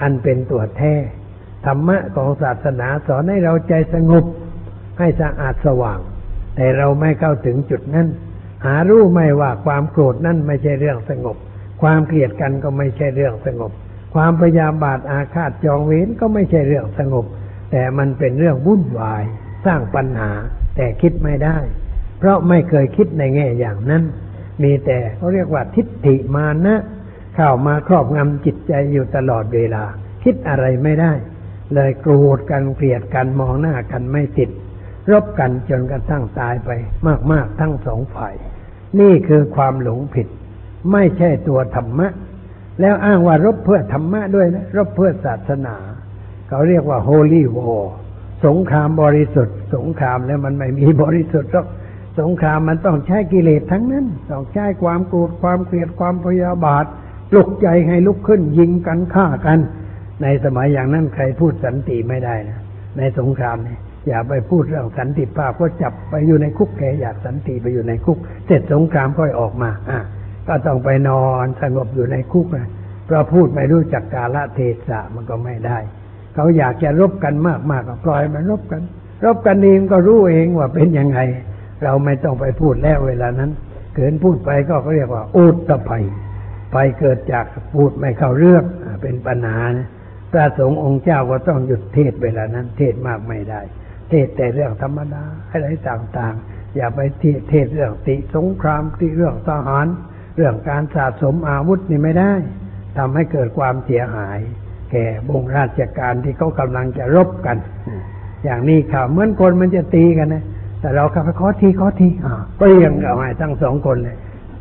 อันเป็นตัวแท้ ธรรมะของศาสนาสอนให้เราใจสงบให้สะอาดสว่าง แต่เราไม่เข้าถึงจุดนั้น หารู้ไม่ว่าความโกรธนั่นไม่ใช่เรื่องสงบ ความเกลียดกันก็ไม่ใช่เรื่องสงบ ความพยาบาทอาฆาตจองเว้นก็ไม่ใช่เรื่องสงบ แต่มันเป็นเรื่องวุ่นวาย สร้างปัญหาแต่คิดไม่ได้ เพราะไม่เคยคิดในแง่อย่างนั้น มีแต่เขาเรียกว่าทิฏฐิมานะ เข้ามาครอบงำจิตใจอยู่ตลอดเวลา คิดอะไรไม่ได้ เลยโกรธกันเกลียดกันมองหน้ากันไม่ติด รบกันจนกระทั่งตายไป มากๆทั้งสองฝ่าย นี่คือความหลงผิด ไม่ใช่ตัวธรรมะ แล้วอ้างว่ารบเพื่อธรรมะด้วยนะรบเพื่อศาสนา เขาเรียกว่า holy war สงครามบริสุทธิ์ สงครามแล้วมันไม่มีบริสุทธิ์หรอก สงครามมันต้องใช้กิเลสทั้งนั้น ต้องใช้ความโกรธความเกลียดความพยาบาท ปลุกใจให้ลุกขึ้นยิงกันฆ่ากัน ในสมัยอย่างนั้นใครพูดสันติไม่ได้นะในสงครามเนี่ยอย่าไปพูดเรื่องสันติภาพก็จับไปอยู่ในคุกแกอยากสันติไปอยู่ในคุก เสร็จสงครามค่อยออกมาอะก็ต้องไปนอนสงบอยู่ในคุกนะเพราะพูดไม่รู้จักกาลเทศะมันก็ไม่ได้ เขาอยากจะรบกันมากๆก็ปล่อยมันรบกัน รบกันเองก็รู้เองว่าเป็นยังไง เราไม่ต้องไปพูดแล้วเวลานั้น เกินพูดไปก็เขาเรียกว่าอุตภัยภัยเกิดจากพูดไม่เข้าเรื่องเป็นปัญหาพระสงฆ์องค์เจ้าก็ต้องหยุดเทศเวลานั้น เทศมากไม่ได้ เทศแต่เรื่องธรรมดาอะไรต่างๆ อย่าไปเทศเทศเรื่องติสงครามที่เรื่องทหาร เรื่องการสะสมอาวุธนี่ไม่ได้ทำให้เกิดความเสียหาย แก่บงราชการที่เขากำลังจะรบกัน อย่างนี้ข่าวเหมือนคนมันจะตีกันนะ แต่เราขับไปขอทีขอทีอ่าเรียงเอาให้ทั้งสองคนเลย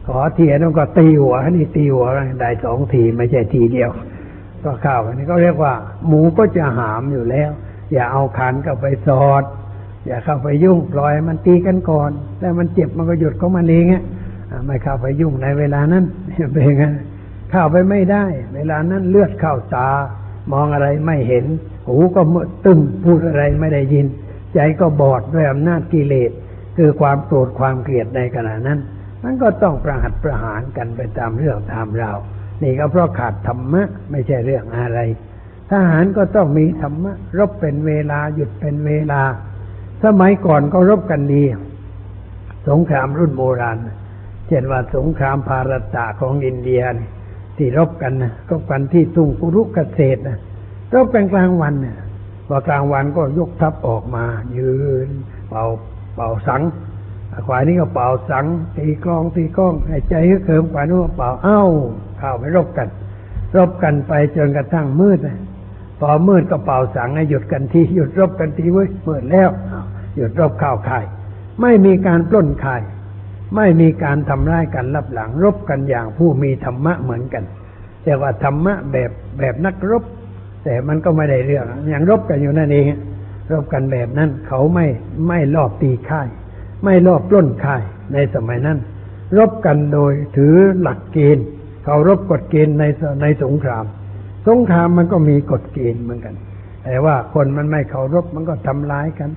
ขอทีนั่นก็ตีหัวนี่ตีหัวได้สองทีไม่ใช่ทีเดียว ก็เข้าอันนี้ก็เรียกว่า หมูก็จะหามอยู่แล้ว อย่าเอาขันเข้าไปสอด อย่าเข้าไปยุ่งปล่อยมันตีกันก่อนแล้วมันเจ็บมันก็หยุดของมันเองอะไม่เข้าไปยุ่งในเวลานั้นเป็นไงเข้าไปไม่ได้ เวลานั้นเลือดเข้าตามองอะไรไม่เห็น หูก็มืดตึงพูดอะไรไม่ได้ยิน ใจก็บอดด้วยอำนาจกิเลส คือความโกรธความเกลียดในขณะนั้น มันก็ต้องประหัตประหารกันไปตามเรื่องตามราวนี่ก็เพราะขาดธรรมะไม่ใช่เรื่องอะไร ทหารก็ต้องมีธรรมะ รบเป็นเวลาหยุดเป็นเวลา สมัยก่อนก็รบกันดี สงครามรุ่นโบราณ เช่นว่าสงครามพารตะของอินเดียที่รบกันนะรบกันที่ทุ่งกุรุกเกษตรนะรบกันกลางวันนี่ย พอกลางวันก็ยกทัพออกมา ยืน เป่าเป่าสังขวายนี้ก็เป่าสัง ตีกลองตีกล้องให้ใจก็เขิมขวายนู้นก็เป่าเอ้าเข้าไปรบกัน รบกันไปจนกระทั่งมืดพอมืดก็เป่าสังให้หยุดกันทีหยุดรบกันทีเว้ยมืดแล้วหยุดรบเข้าค่ายไม่มีการปล้นค่ไม่มีการทำร้ายกันรับหลังรบกันอย่างผู้มีธรรมะเหมือนกัน แต่ว่าธรรมะแบบแบบนักรบ แต่มันก็ไม่ได้เรื่อง อย่างรบกันอยู่นั่นเอง รบกันแบบนั้น เขาไม่ไม่ลอบตีค่าย ไม่ลอบปล้นค่ายในสมัยนั้น รบกันโดยถือหลักเกณฑ์ เขารบกฎเกณฑ์ในในสงคราม สงครามมันก็มีกฎเกณฑ์เหมือนกัน แต่ว่าคนมันไม่เคารพมันก็ทำร้ายกัน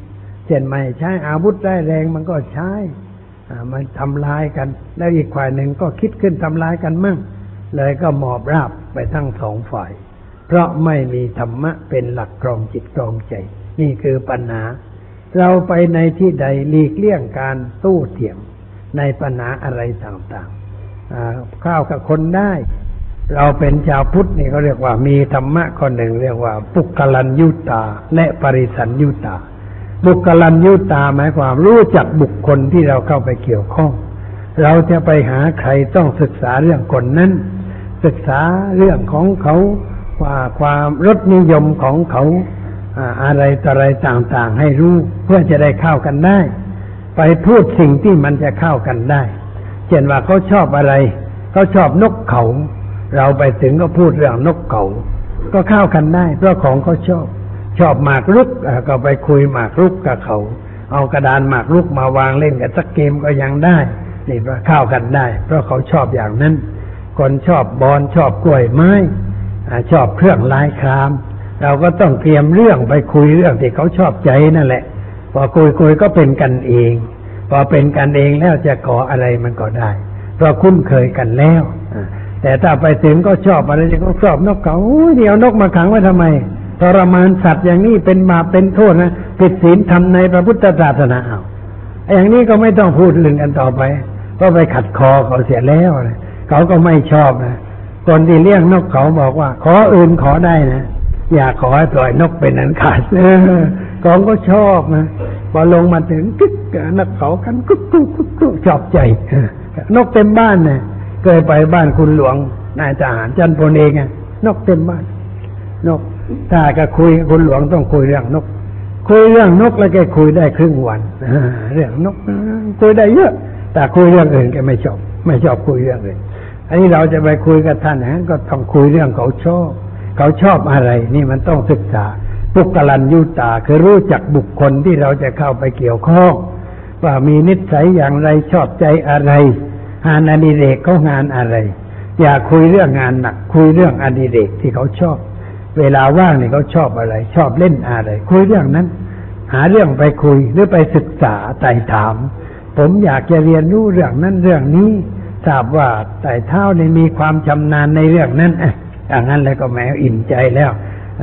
เช่นไม่ใช้อาวุธได้แรงมันก็ใช้มันทำร้ายกัน แล้วอีกฝ่ายหนึ่งก็คิดขึ้นทำร้ายกันมั่ง เลยก็หมอบราบไปทั้งสองฝ่าย เพราะไม่มีธรรมะเป็นหลักกรองจิตกรองใจ นี่คือปัญหา เราไปในที่ใดหลีกเลี่ยงการตู้เถียงในปัญหาอะไรต่างๆข้าวกับคนได้ เราเป็นชาวพุทธนี่เขาเรียกว่ามีธรรมะคนหนึ่งเรียกว่า ปุกลันยุตา และปริสันยุตาบุคลันยุตาหมายความรู้จักบุคคลที่เราเข้าไปเกี่ยวข้อง เราจะไปหาใครต้องศึกษาเรื่องคนนั้น ศึกษาเรื่องของเขา ว่าความรสนิยมของเขาอ่าอะไรต่ออะไรต่างๆ ให้รู้เพื่อจะได้เข้ากันได้ ไปพูดสิ่งที่มันจะเข้ากันได้เช่นว่าเขาชอบอะไรเขาชอบนกเขา เราไปถึงก็พูดเรื่องนกเขา ก็เข้ากันได้ เพราะของเขาชอบ ชอบหมากรุกก็ไปคุยหมากรุกกับเขา เอากระดานหมากรุกมาวางเล่นกันสักเกมก็ยังได้นี่ว่าเข้ากันได้ เพราะเขาชอบอย่างนั้นคนชอบบอลชอบกล้วยไม้ ชอบเครื่องลายคราม เราก็ต้องเตรียมเรื่องไปคุยเรื่องที่เขาชอบใจนั่นแหละ พอคุยคุยก็เป็นกันเอง พอเป็นกันเองแล้วจะขออะไรมันก็ได้ เพราะคุ้นเคยกันแล้วแต่ถ้าไปถึงก็ชอบอะไรก็ชอบนกเขาเดี๋ยวนกมาขังไว้ทำไมทรมานสัตว์อย่างนี้เป็นบาปเป็นโทษนะผิดศีลทำในพระพุทธศาสนาเอาไอ้อย่างนี้ก็ไม่ต้องพูดลึงกันต่อไป ก็ไปขัดคอเขาเสียแล้วนะเขาก็ไม่ชอบนะ คนที่เลี้ยงนกเขาบอกว่า ขออื่นขอได้นะ อย่าขอให้ปล่อยนกเป็นอันขาดเออของก็ชอบนะพอลงมาถึงกึกนกเขากันกึกกึกกึกกึกชอบใจนกเต็มบ้านนะเคยไปบ้านคุณหลวงนายทหารจันทร์พลเองนกเต็มบ้าน นกถ้าก็คุยคุณหลวงต้องคุยเรื่องนก คุยเรื่องนกแล้วแกคุยได้ครึ่งวันเรื่องนกคุยได้เยอะ แต่คุยเรื่องอื่นแกไม่ชอบ ไม่ชอบคุยเรื่องอื่น อันนี้เราจะไปคุยกับท่านนะก็ต้องคุยเรื่องเขาชอบ เขาชอบอะไร นี่มันต้องศึกษาปุกลันยุตาคือรู้จักบุคคลที่เราจะเข้าไปเกี่ยวข้อง ว่ามีนิสัยอย่างไรชอบใจอะไรงานอดิเรกเขางานอะไร อย่าคุยเรื่องงานหนัก คุยเรื่องอดิเรกที่เขาชอบ เวลาว่างนี่เขาชอบอะไร ชอบเล่นอะไร คุยเรื่องนั้น หาเรื่องไปคุยหรือไปศึกษาไต่ถาม ผมอยากจะเรียนรู้เรื่องนั้นเรื่องนี้ ทราบว่าไต่เท้าเนี่ยมีความชำนาญในเรื่องนั้นอะอย่างนั้นแล้วก็แหมอิ่มใจแล้ว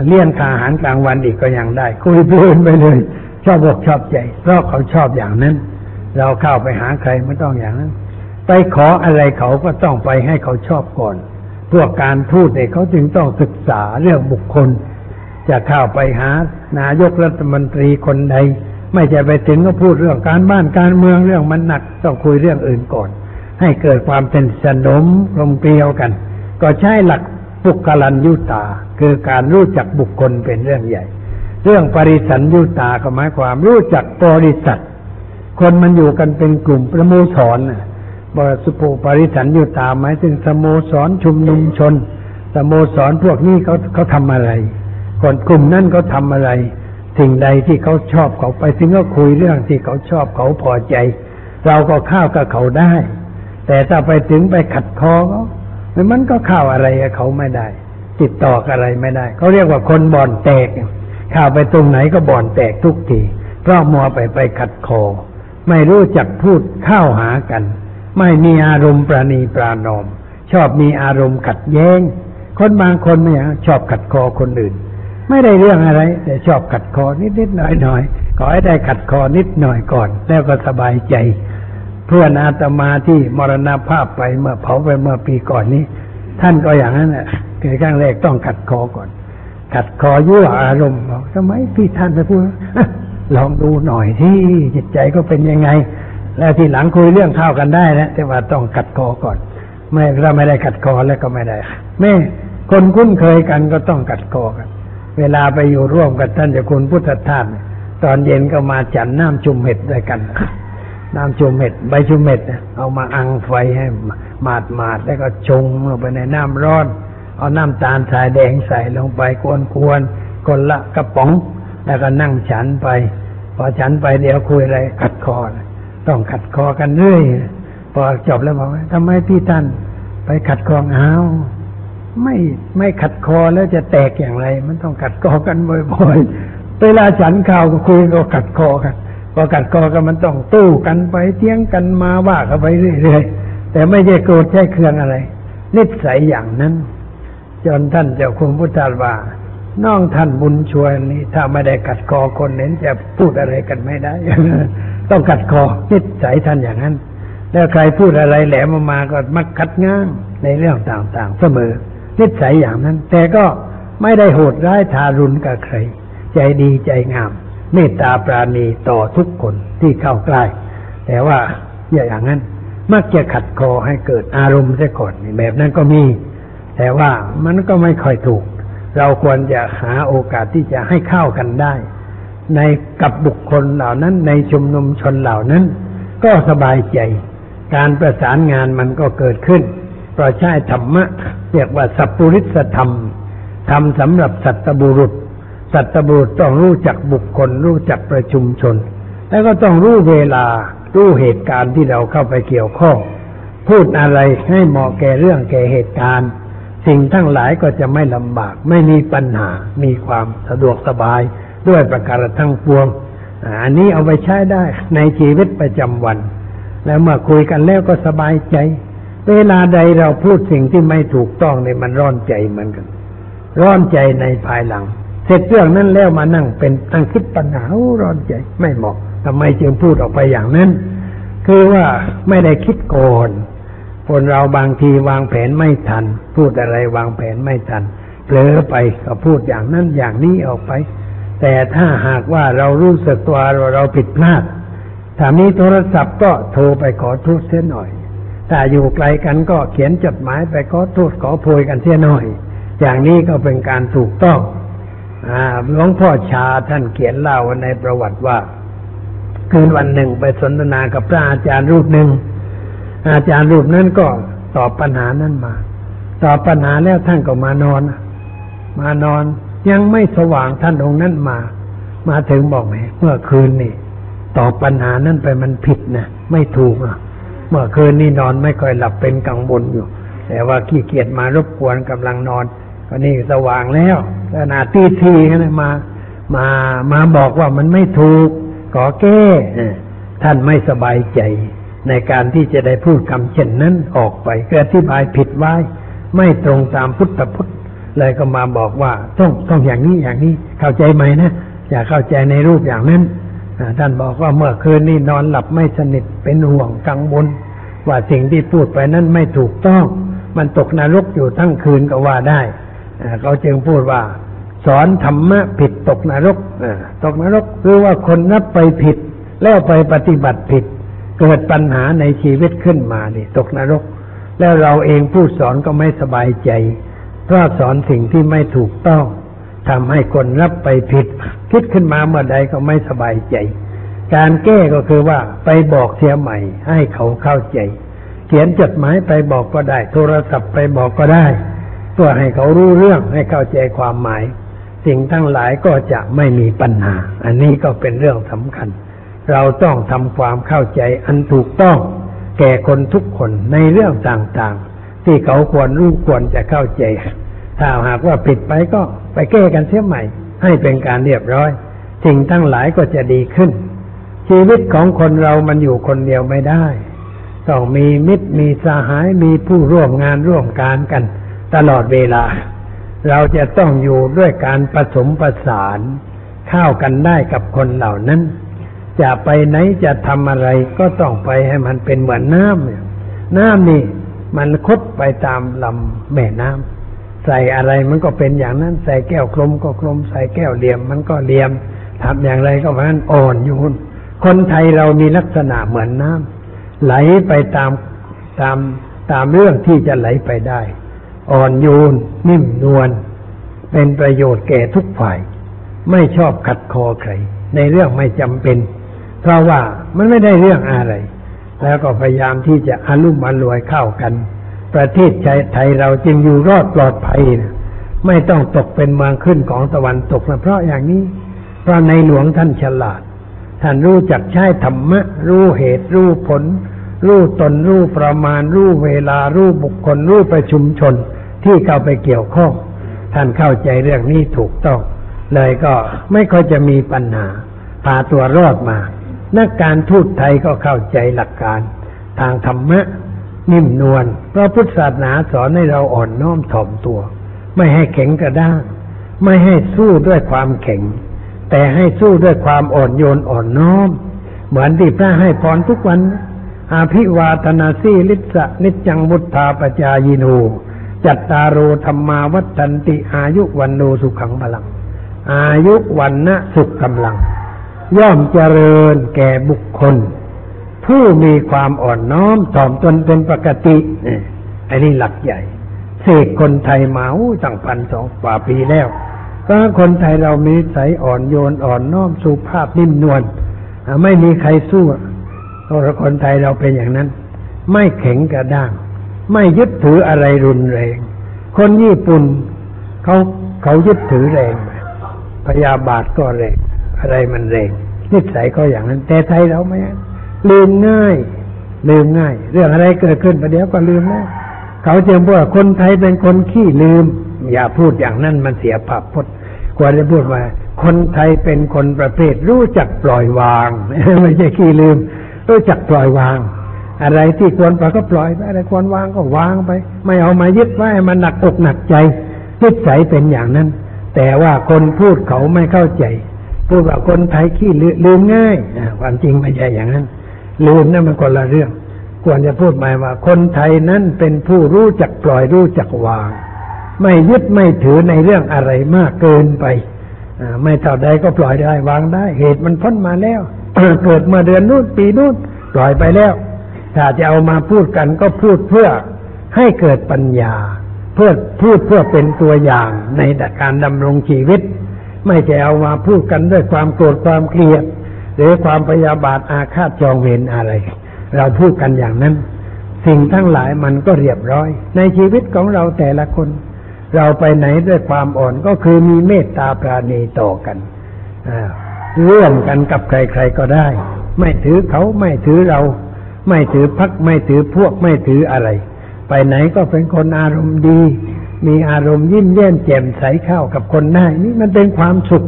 เลี้ยงค่าอาหารกลางวันอีกก็ยังได้ คุยเพลินไปเลย ชอบอกชอบใจ เพราะเขาชอบอย่างนั้น เราเข้าไปหาใครไม่ต้องอย่างนั้น ไปขออะไรเขาก็ต้องไปให้เขาชอบก่อนพวกการทูตเนี่ยเขาจึงต้องศึกษาเรื่องบุคคล จะเข้าไปหานายกรัฐมนตรีคนใด ไม่จะไปถึงก็พูดเรื่องการบ้านการเมืองเรื่องมันหนักต้องคุยเรื่องอื่นก่อน ให้เกิดความเป็นสนมกลมเกลียวกัน ก็ใช้หลักปุกลันยุตา คือการรู้จักบุคคลเป็นเรื่องใหญ่ เรื่องปริสันยุตาก็หมายความรู้จักบริษัทคนมันอยู่กันเป็นกลุ่มประโมสรน่ะบริสุภูปริสันยุตาหมายถึงสโมสรชุมนุมชน สโมสรพวกนี้เขาเขาทำอะไรคนกลุ่มนั้นเขาทำอะไร สิ่งใดที่เขาชอบเขาไปถึงก็คุยเรื่องที่เขาชอบเขาพอใจ เราก็เข้ากับเขาได้ แต่ถ้าไปถึงไปขัดคอเขามันก็เข้าอะไรเขาไม่ได้ ติดต่ออะไรไม่ได้ เขาเรียกว่าคนบ่อนแตกเข้าไปตรงไหนก็บ่อนแตกทุกที เพราะมัวไปไปขัดคอ ไม่รู้จักพูดเข้าหากัน ไม่มีอารมณ์ประนีปรานอม ชอบมีอารมณ์ขัดแย้ง คนบางคนไม่ย่ชอบขัดคอคนอื่น ไม่ได้เรื่องอะไร แต่ชอบขัดคอนิดนิดหน่อยหน่อยขอให้ได้ขัดคอนิดหน่อยก่อน แล้วก็สบายใจ เพื่อนอาตมาที่มรณภาพไปเมื่อเผาไปเมื่อปีก่อนนี้ ท่านก็อย่างนั้นแหละคือครั้งแรกต้องขัดคอก่อนขัดคอยั่วอารมณ์บอกทำไมพี่ท่านไปพูดลองดูหน่อยที่จิตใจก็เป็นยังไง แล้วทีหลังคุยเรื่องข้าวกันได้นะแต่ว่าต้องขัดคอก่อน ไม่ถ้าไม่ได้ขัดคอแล้วก็ไม่ได้แม่คนคุ้นเคยกันก็ต้องขัดคอกัน เวลาไปอยู่ร่วมกับท่านเจ้าคุณพุทธทาสตอนเย็นก็มาฉันน้ำจุ่มเห็ดด้วยกัน น้ำจุ่มเห็ดใบจุ่มเห็ดเนี่ยเอามาอังไฟให้หมาดหมาดแล้วก็ชงลงไปในน้ำร้อน เอาน้ำตาลทรายแดงใส่ลงไปกวนๆคนละกระป๋อง แล้วก็นั่งฉันไป พอฉันไปเดี๋ยวคุยอะไรขัดคอต้องขัดคอกันเรื่อยพอจบแล้วบอกว่าทำไมพี่ท่านไปขัดคออ้าวไม่ไม่ขัดคอแล้วจะแตกอย่างไร มันต้องขัดคอกันบ่อยๆเวลาฉันข่าวก็คุยก็ขัดคอกัน พอขัดคอกันมันต้องตู้กันไปเที่ยงกันมาว่ากันไปเรื่อยๆแต่ไม่ใช่โกรธใช่เครื่องอะไรนิสัยอย่างนั้น จนท่านเจ้าคุณพุทธาว่าน้องท่านบุญชวนนี้ ถ้าไม่ได้กัดคอคนเน้นจะพูดอะไรกันไม่ได้ ต้องกัดคอนิสัยท่านอย่างนั้น แล้วใครพูดอะไรแหลมมาก็มักคัดง้างในเรื่องต่างๆ เสมอ นิสัยอย่างนั้น แต่ก็ไม่ได้โหดร้ายทารุณกับใคร ใจดีใจงาม เมตตาปราณีต่อทุกคนที่เข้าใกล้ แต่ว่าอย่าอย่างนั้นมักจะขัดคอให้เกิดอารมณ์ซะก่อนแบบนั้นก็มี แต่ว่ามันก็ไม่ค่อยถูก เราควรจะหาโอกาสที่จะให้เข้ากันได้ ในกับบุคคลเหล่านั้น ในชุมนุมชนเหล่านั้น ก็สบายใจ การประสานงานมันก็เกิดขึ้นเพราะใช้ธรรมะ เรียกว่าสัพพุริสธรรมทำสำหรับสัตบุรุษ สัตบุตรต้องรู้จักบุคคล รู้จักประชุมชน แล้วก็ต้องรู้เวลา รู้เหตุการณ์ที่เราเข้าไปเกี่ยวข้อง พูดอะไรให้เหมาะแก่เรื่องแก่เหตุการณ์ สิ่งทั้งหลายก็จะไม่ลำบาก ไม่มีปัญหา มีความสะดวกสบายด้วยประการทั้งปวง อันนี้เอาไปใช้ได้ในชีวิตประจำวัน แล้วเมื่อคุยกันแล้วก็สบายใจ เวลาใดเราพูดสิ่งที่ไม่ถูกต้องเนี่ยมันร้อนใจเหมือนกัน ร้อนใจในภายหลัง เสร็จเรื่องนั้นแล้วมานั่งเป็นตั้งคิดปัญหาร้อนใจไม่เหมาะทำไมจึงพูดออกไปอย่างนั้น คือว่าไม่ได้คิดก่อนคนเราบางทีวางแผนไม่ทัน พูดอะไรวางแผนไม่ทันเผลอไปก็พูดอย่างนั้นอย่างนี้ออกไป แต่ถ้าหากว่าเรารู้สึกตัวเราผิดพลาดถามนี้โทรศัพท์ก็โทรไปขอโทษเสียหน่อย ถ้าอยู่ไกลกันก็เขียนจดหมายไปขอโทษขอโพยกันเสียหน่อย อย่างนี้ก็เป็นการถูกต้อง หลวงพ่อชาท่านเขียนเล่าในประวัติว่า คืนวันหนึ่งไปสนทนากับพระอาจารย์รูปหนึ่ง อาจารย์รูปนั้นก็ตอบปัญหานั้นมา ตอบปัญหาแล้วท่านก็มานอน มานอนยังไม่สว่างท่านองค์นั้นมา มาถึงบอกแหมเมื่อคืนนี่ตอบปัญหานั้นไปมันผิดนะไม่ถูกนะเมื่อคืนนี่นอนไม่ค่อยหลับเป็นกังวลอยู่ แต่ว่าขี้เกียจมารบกวนกำลังนอน ก็นี่สว่างแล้วขนาดตีทีนะมา มามาบอกว่ามันไม่ถูกขอแก้เออท่านไม่สบายใจ ในการที่จะได้พูดคำเช่นนั้นออกไปก็อธิบายผิดไว้ ไม่ตรงตามพุทธพจน์เลยก็มาบอกว่าต้องต้องอย่างนี้อย่างนี้เข้าใจไหมนะอย่าเข้าใจในรูปอย่างนั้นอ่าท่านบอกว่าเมื่อคืนนี้นอนหลับไม่สนิทเป็นห่วงกังวลว่าสิ่งที่พูดไปนั้นไม่ถูกต้อง มันตกนรกอยู่ทั้งคืนก็ว่าได้อ่า เขาจึงพูดว่า สอนธรรมะผิดตกนรกอ่าตกนรกคือว่าคนนับไปผิด แล้วไปปฏิบัติผิด เกิดปัญหาในชีวิตขึ้นมานี่ตกนรก แล้วเราเองผู้สอนก็ไม่สบายใจ เพราะสอนสิ่งที่ไม่ถูกต้องทำให้คนรับไปผิด คิดขึ้นมาเมื่อใดก็ไม่สบายใจ การแก้ก็คือว่าไปบอกเสียใหม่ ให้เขาเข้าใจ เขียนจดหมายไปบอกก็ได้ โทรศัพท์ไปบอกก็ได้ เพื่อให้เขารู้เรื่องให้เข้าใจความหมาย สิ่งทั้งหลายก็จะไม่มีปัญหา อันนี้ก็เป็นเรื่องสำคัญ เราต้องทำความเข้าใจอันถูกต้อง แก่คนทุกคนในเรื่องต่างๆ ที่เขาควรรู้ควรจะเข้าใจ ถ้าหากว่าผิดไปก็ไปแก้กันเสียใหม่ ให้เป็นการเรียบร้อย สิ่งทั้งหลายก็จะดีขึ้น ชีวิตของคนเรามันอยู่คนเดียวไม่ได้ ต้องมีมิตรมีสหายมีผู้ร่วมงานร่วมการกัน ตลอดเวลา เราจะต้องอยู่ด้วยการผสมประสาน เข้ากันได้กับคนเหล่านั้น จะไปไหนจะทำอะไรก็ต้องไปให้มันเป็นเหมือนน้ำเนี่ยน้ำนี่มันคดไปตามลำแม่น้ำใส่อะไรมันก็เป็นอย่างนั้น ใส่แก้วกลมก็กลม ใส่แก้วเหลี่ยมมันก็เหลี่ยมทำอย่างไรก็มันอ่อนโยนคนไทยเรามีลักษณะเหมือนน้ำไหลไปตามตามตามเรื่องที่จะไหลไปได้ อ่อนโยน นิ่มนวลเป็นประโยชน์แก่ทุกฝ่าย ไม่ชอบขัดคอใคร ในเรื่องไม่จำเป็น เพราะว่ามันไม่ได้เรื่องอะไร แล้วก็พยายามที่จะอารุ่มอรวยเข้ากัน ประเทศไทยเราจึงอยู่รอดปลอดภัยนะไม่ต้องตกเป็นเมืองขึ้นของตะวันตกนะเพราะอย่างนี้ เพราะในหลวงท่านฉลาด ท่านรู้จักใช้ธรรมะ รู้เหตุ รู้ผล รู้ตน รู้ประมาณ รู้เวลา รู้บุคคล รู้ประชุมชน ที่เข้าไปเกี่ยวข้อง ท่านเข้าใจเรื่องนี้ถูกต้อง เลยก็ไม่ค่อยจะมีปัญหา พาตัวรอดมา นักการทูตไทยก็เข้าใจหลักการ ทางธรรมะ นิ่มนวลเพราะพุทธศาสนาสอนให้เราอ่อนน้อมถ่อมตัว ไม่ให้แข็งกระด้าง ไม่ให้สู้ด้วยความแข็ง แต่ให้สู้ด้วยความอ่อนโยนอ่อนน้อม เหมือนที่พระให้พรทุกวันอาภิวาทนาสีลิสะนิจจังบุทธาปจายโน จัตตารโอธรรมาวัฏันติอายุวันโนสุขังพลัง อายุวันนะสุขกำลัง ย่อมเจริญแก่บุคคล ผู้มีความอ่อนน้อมถ่อมตนเป็นปกติอันนี้หลักใหญ่เสกคนไทยมาตั้งพันสองกว่าปีแล้วก็คนไทยเรามีนิสัยอ่อนโยนอ่อนน้อมสุภาพนิ่มนวลไม่มีใครสู้เพราะคนไทยเราเป็นอย่างนั้น ไม่แข็งกระด้าง ไม่ยึดถืออะไรรุนแรง คนญี่ปุ่นเขาเขายึดถือแรง พยาบาทก็แรง อะไรมันแรงนิสัยก็อย่างนั้น แต่ไทยเราไม่ลืมง่าย ลืมง่าย เรื่องอะไรเกิดขึ้นประเดี๋ยวก็ลืมแล้วเขาจึงพูดว่าคนไทยเป็นคนขี้ลืม อย่าพูดอย่างนั้นมันเสียภาพพจน์ควรจะพูดว่า คนไทยเป็นคนประเภทรู้จักปล่อยวาง ไม่ใช่ขี้ลืม รู้จักปล่อยวาง อะไรที่ควรปล่อยก็ปล่อยไปอะไรควรวางก็วางไป ไม่เอามายึดไว้มันหนักอกหนักใจนิสัยเป็นอย่างนั้น แต่ว่าคนพูดเขาไม่เข้าใจ พูดว่าคนไทยขี้ลืมง่ายความจริงไม่ใช่อย่างนั้น ลืมนั่นมันคนละเรื่อง ควรจะพูดหมายว่า คนไทยนั้นเป็นผู้รู้จักปล่อยรู้จักวาง ไม่ยึดไม่ถือในเรื่องอะไรมากเกินไปไม่เท่าใดก็ปล่อยได้วางได้ เหตุมันพ้นมาแล้วเกิดเมื่อเดือนนู้นปีนู้นปล่อยไปแล้ว ถ้าจะเอามาพูดกันก็พูดเพื่อให้เกิดปัญญา เพื่อพูดเพื่อเป็นตัวอย่างในการดำรงชีวิต ไม่ใช่เอามาพูดกันด้วยความโกรธความเกลียด หรือความพยาบาทอาฆาตจองเวรอะไร เราพูดกันอย่างนั้น สิ่งทั้งหลายมันก็เรียบร้อย ในชีวิตของเราแต่ละคน เราไปไหนด้วยความอ่อนก็คือมีเมตตาปราณีต่อกันอ่าร่วมกันกับใคร ๆก็ได้ ไม่ถือเขาไม่ถือเรา ไม่ถือพักไม่ถือพวกไม่ถืออะไร ไปไหนก็เป็นคนอารมณ์ดี มีอารมณ์ยิ้มแย้มแจ่มใสเข้ากับคนได้นี่มันเป็นความสุข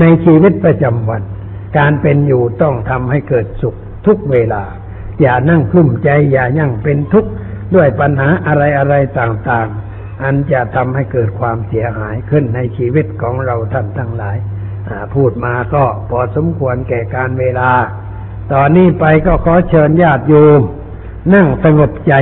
ในชีวิตประจำวัน การเป็นอยู่ต้องทำให้เกิดสุขทุกเวลา อย่านั่งคลุ้มใจ อย่ายั่งเป็นทุกข์ด้วยปัญหาอะไรอะไรต่างๆ อันจะทำให้เกิดความเสียหายขึ้นในชีวิตของเราท่านทั้งหลายพูดมาก็พอสมควรแก่การเวลา ต่อนนี้ไปก็ขอเชิญญาติโยมนั่งสงบใจ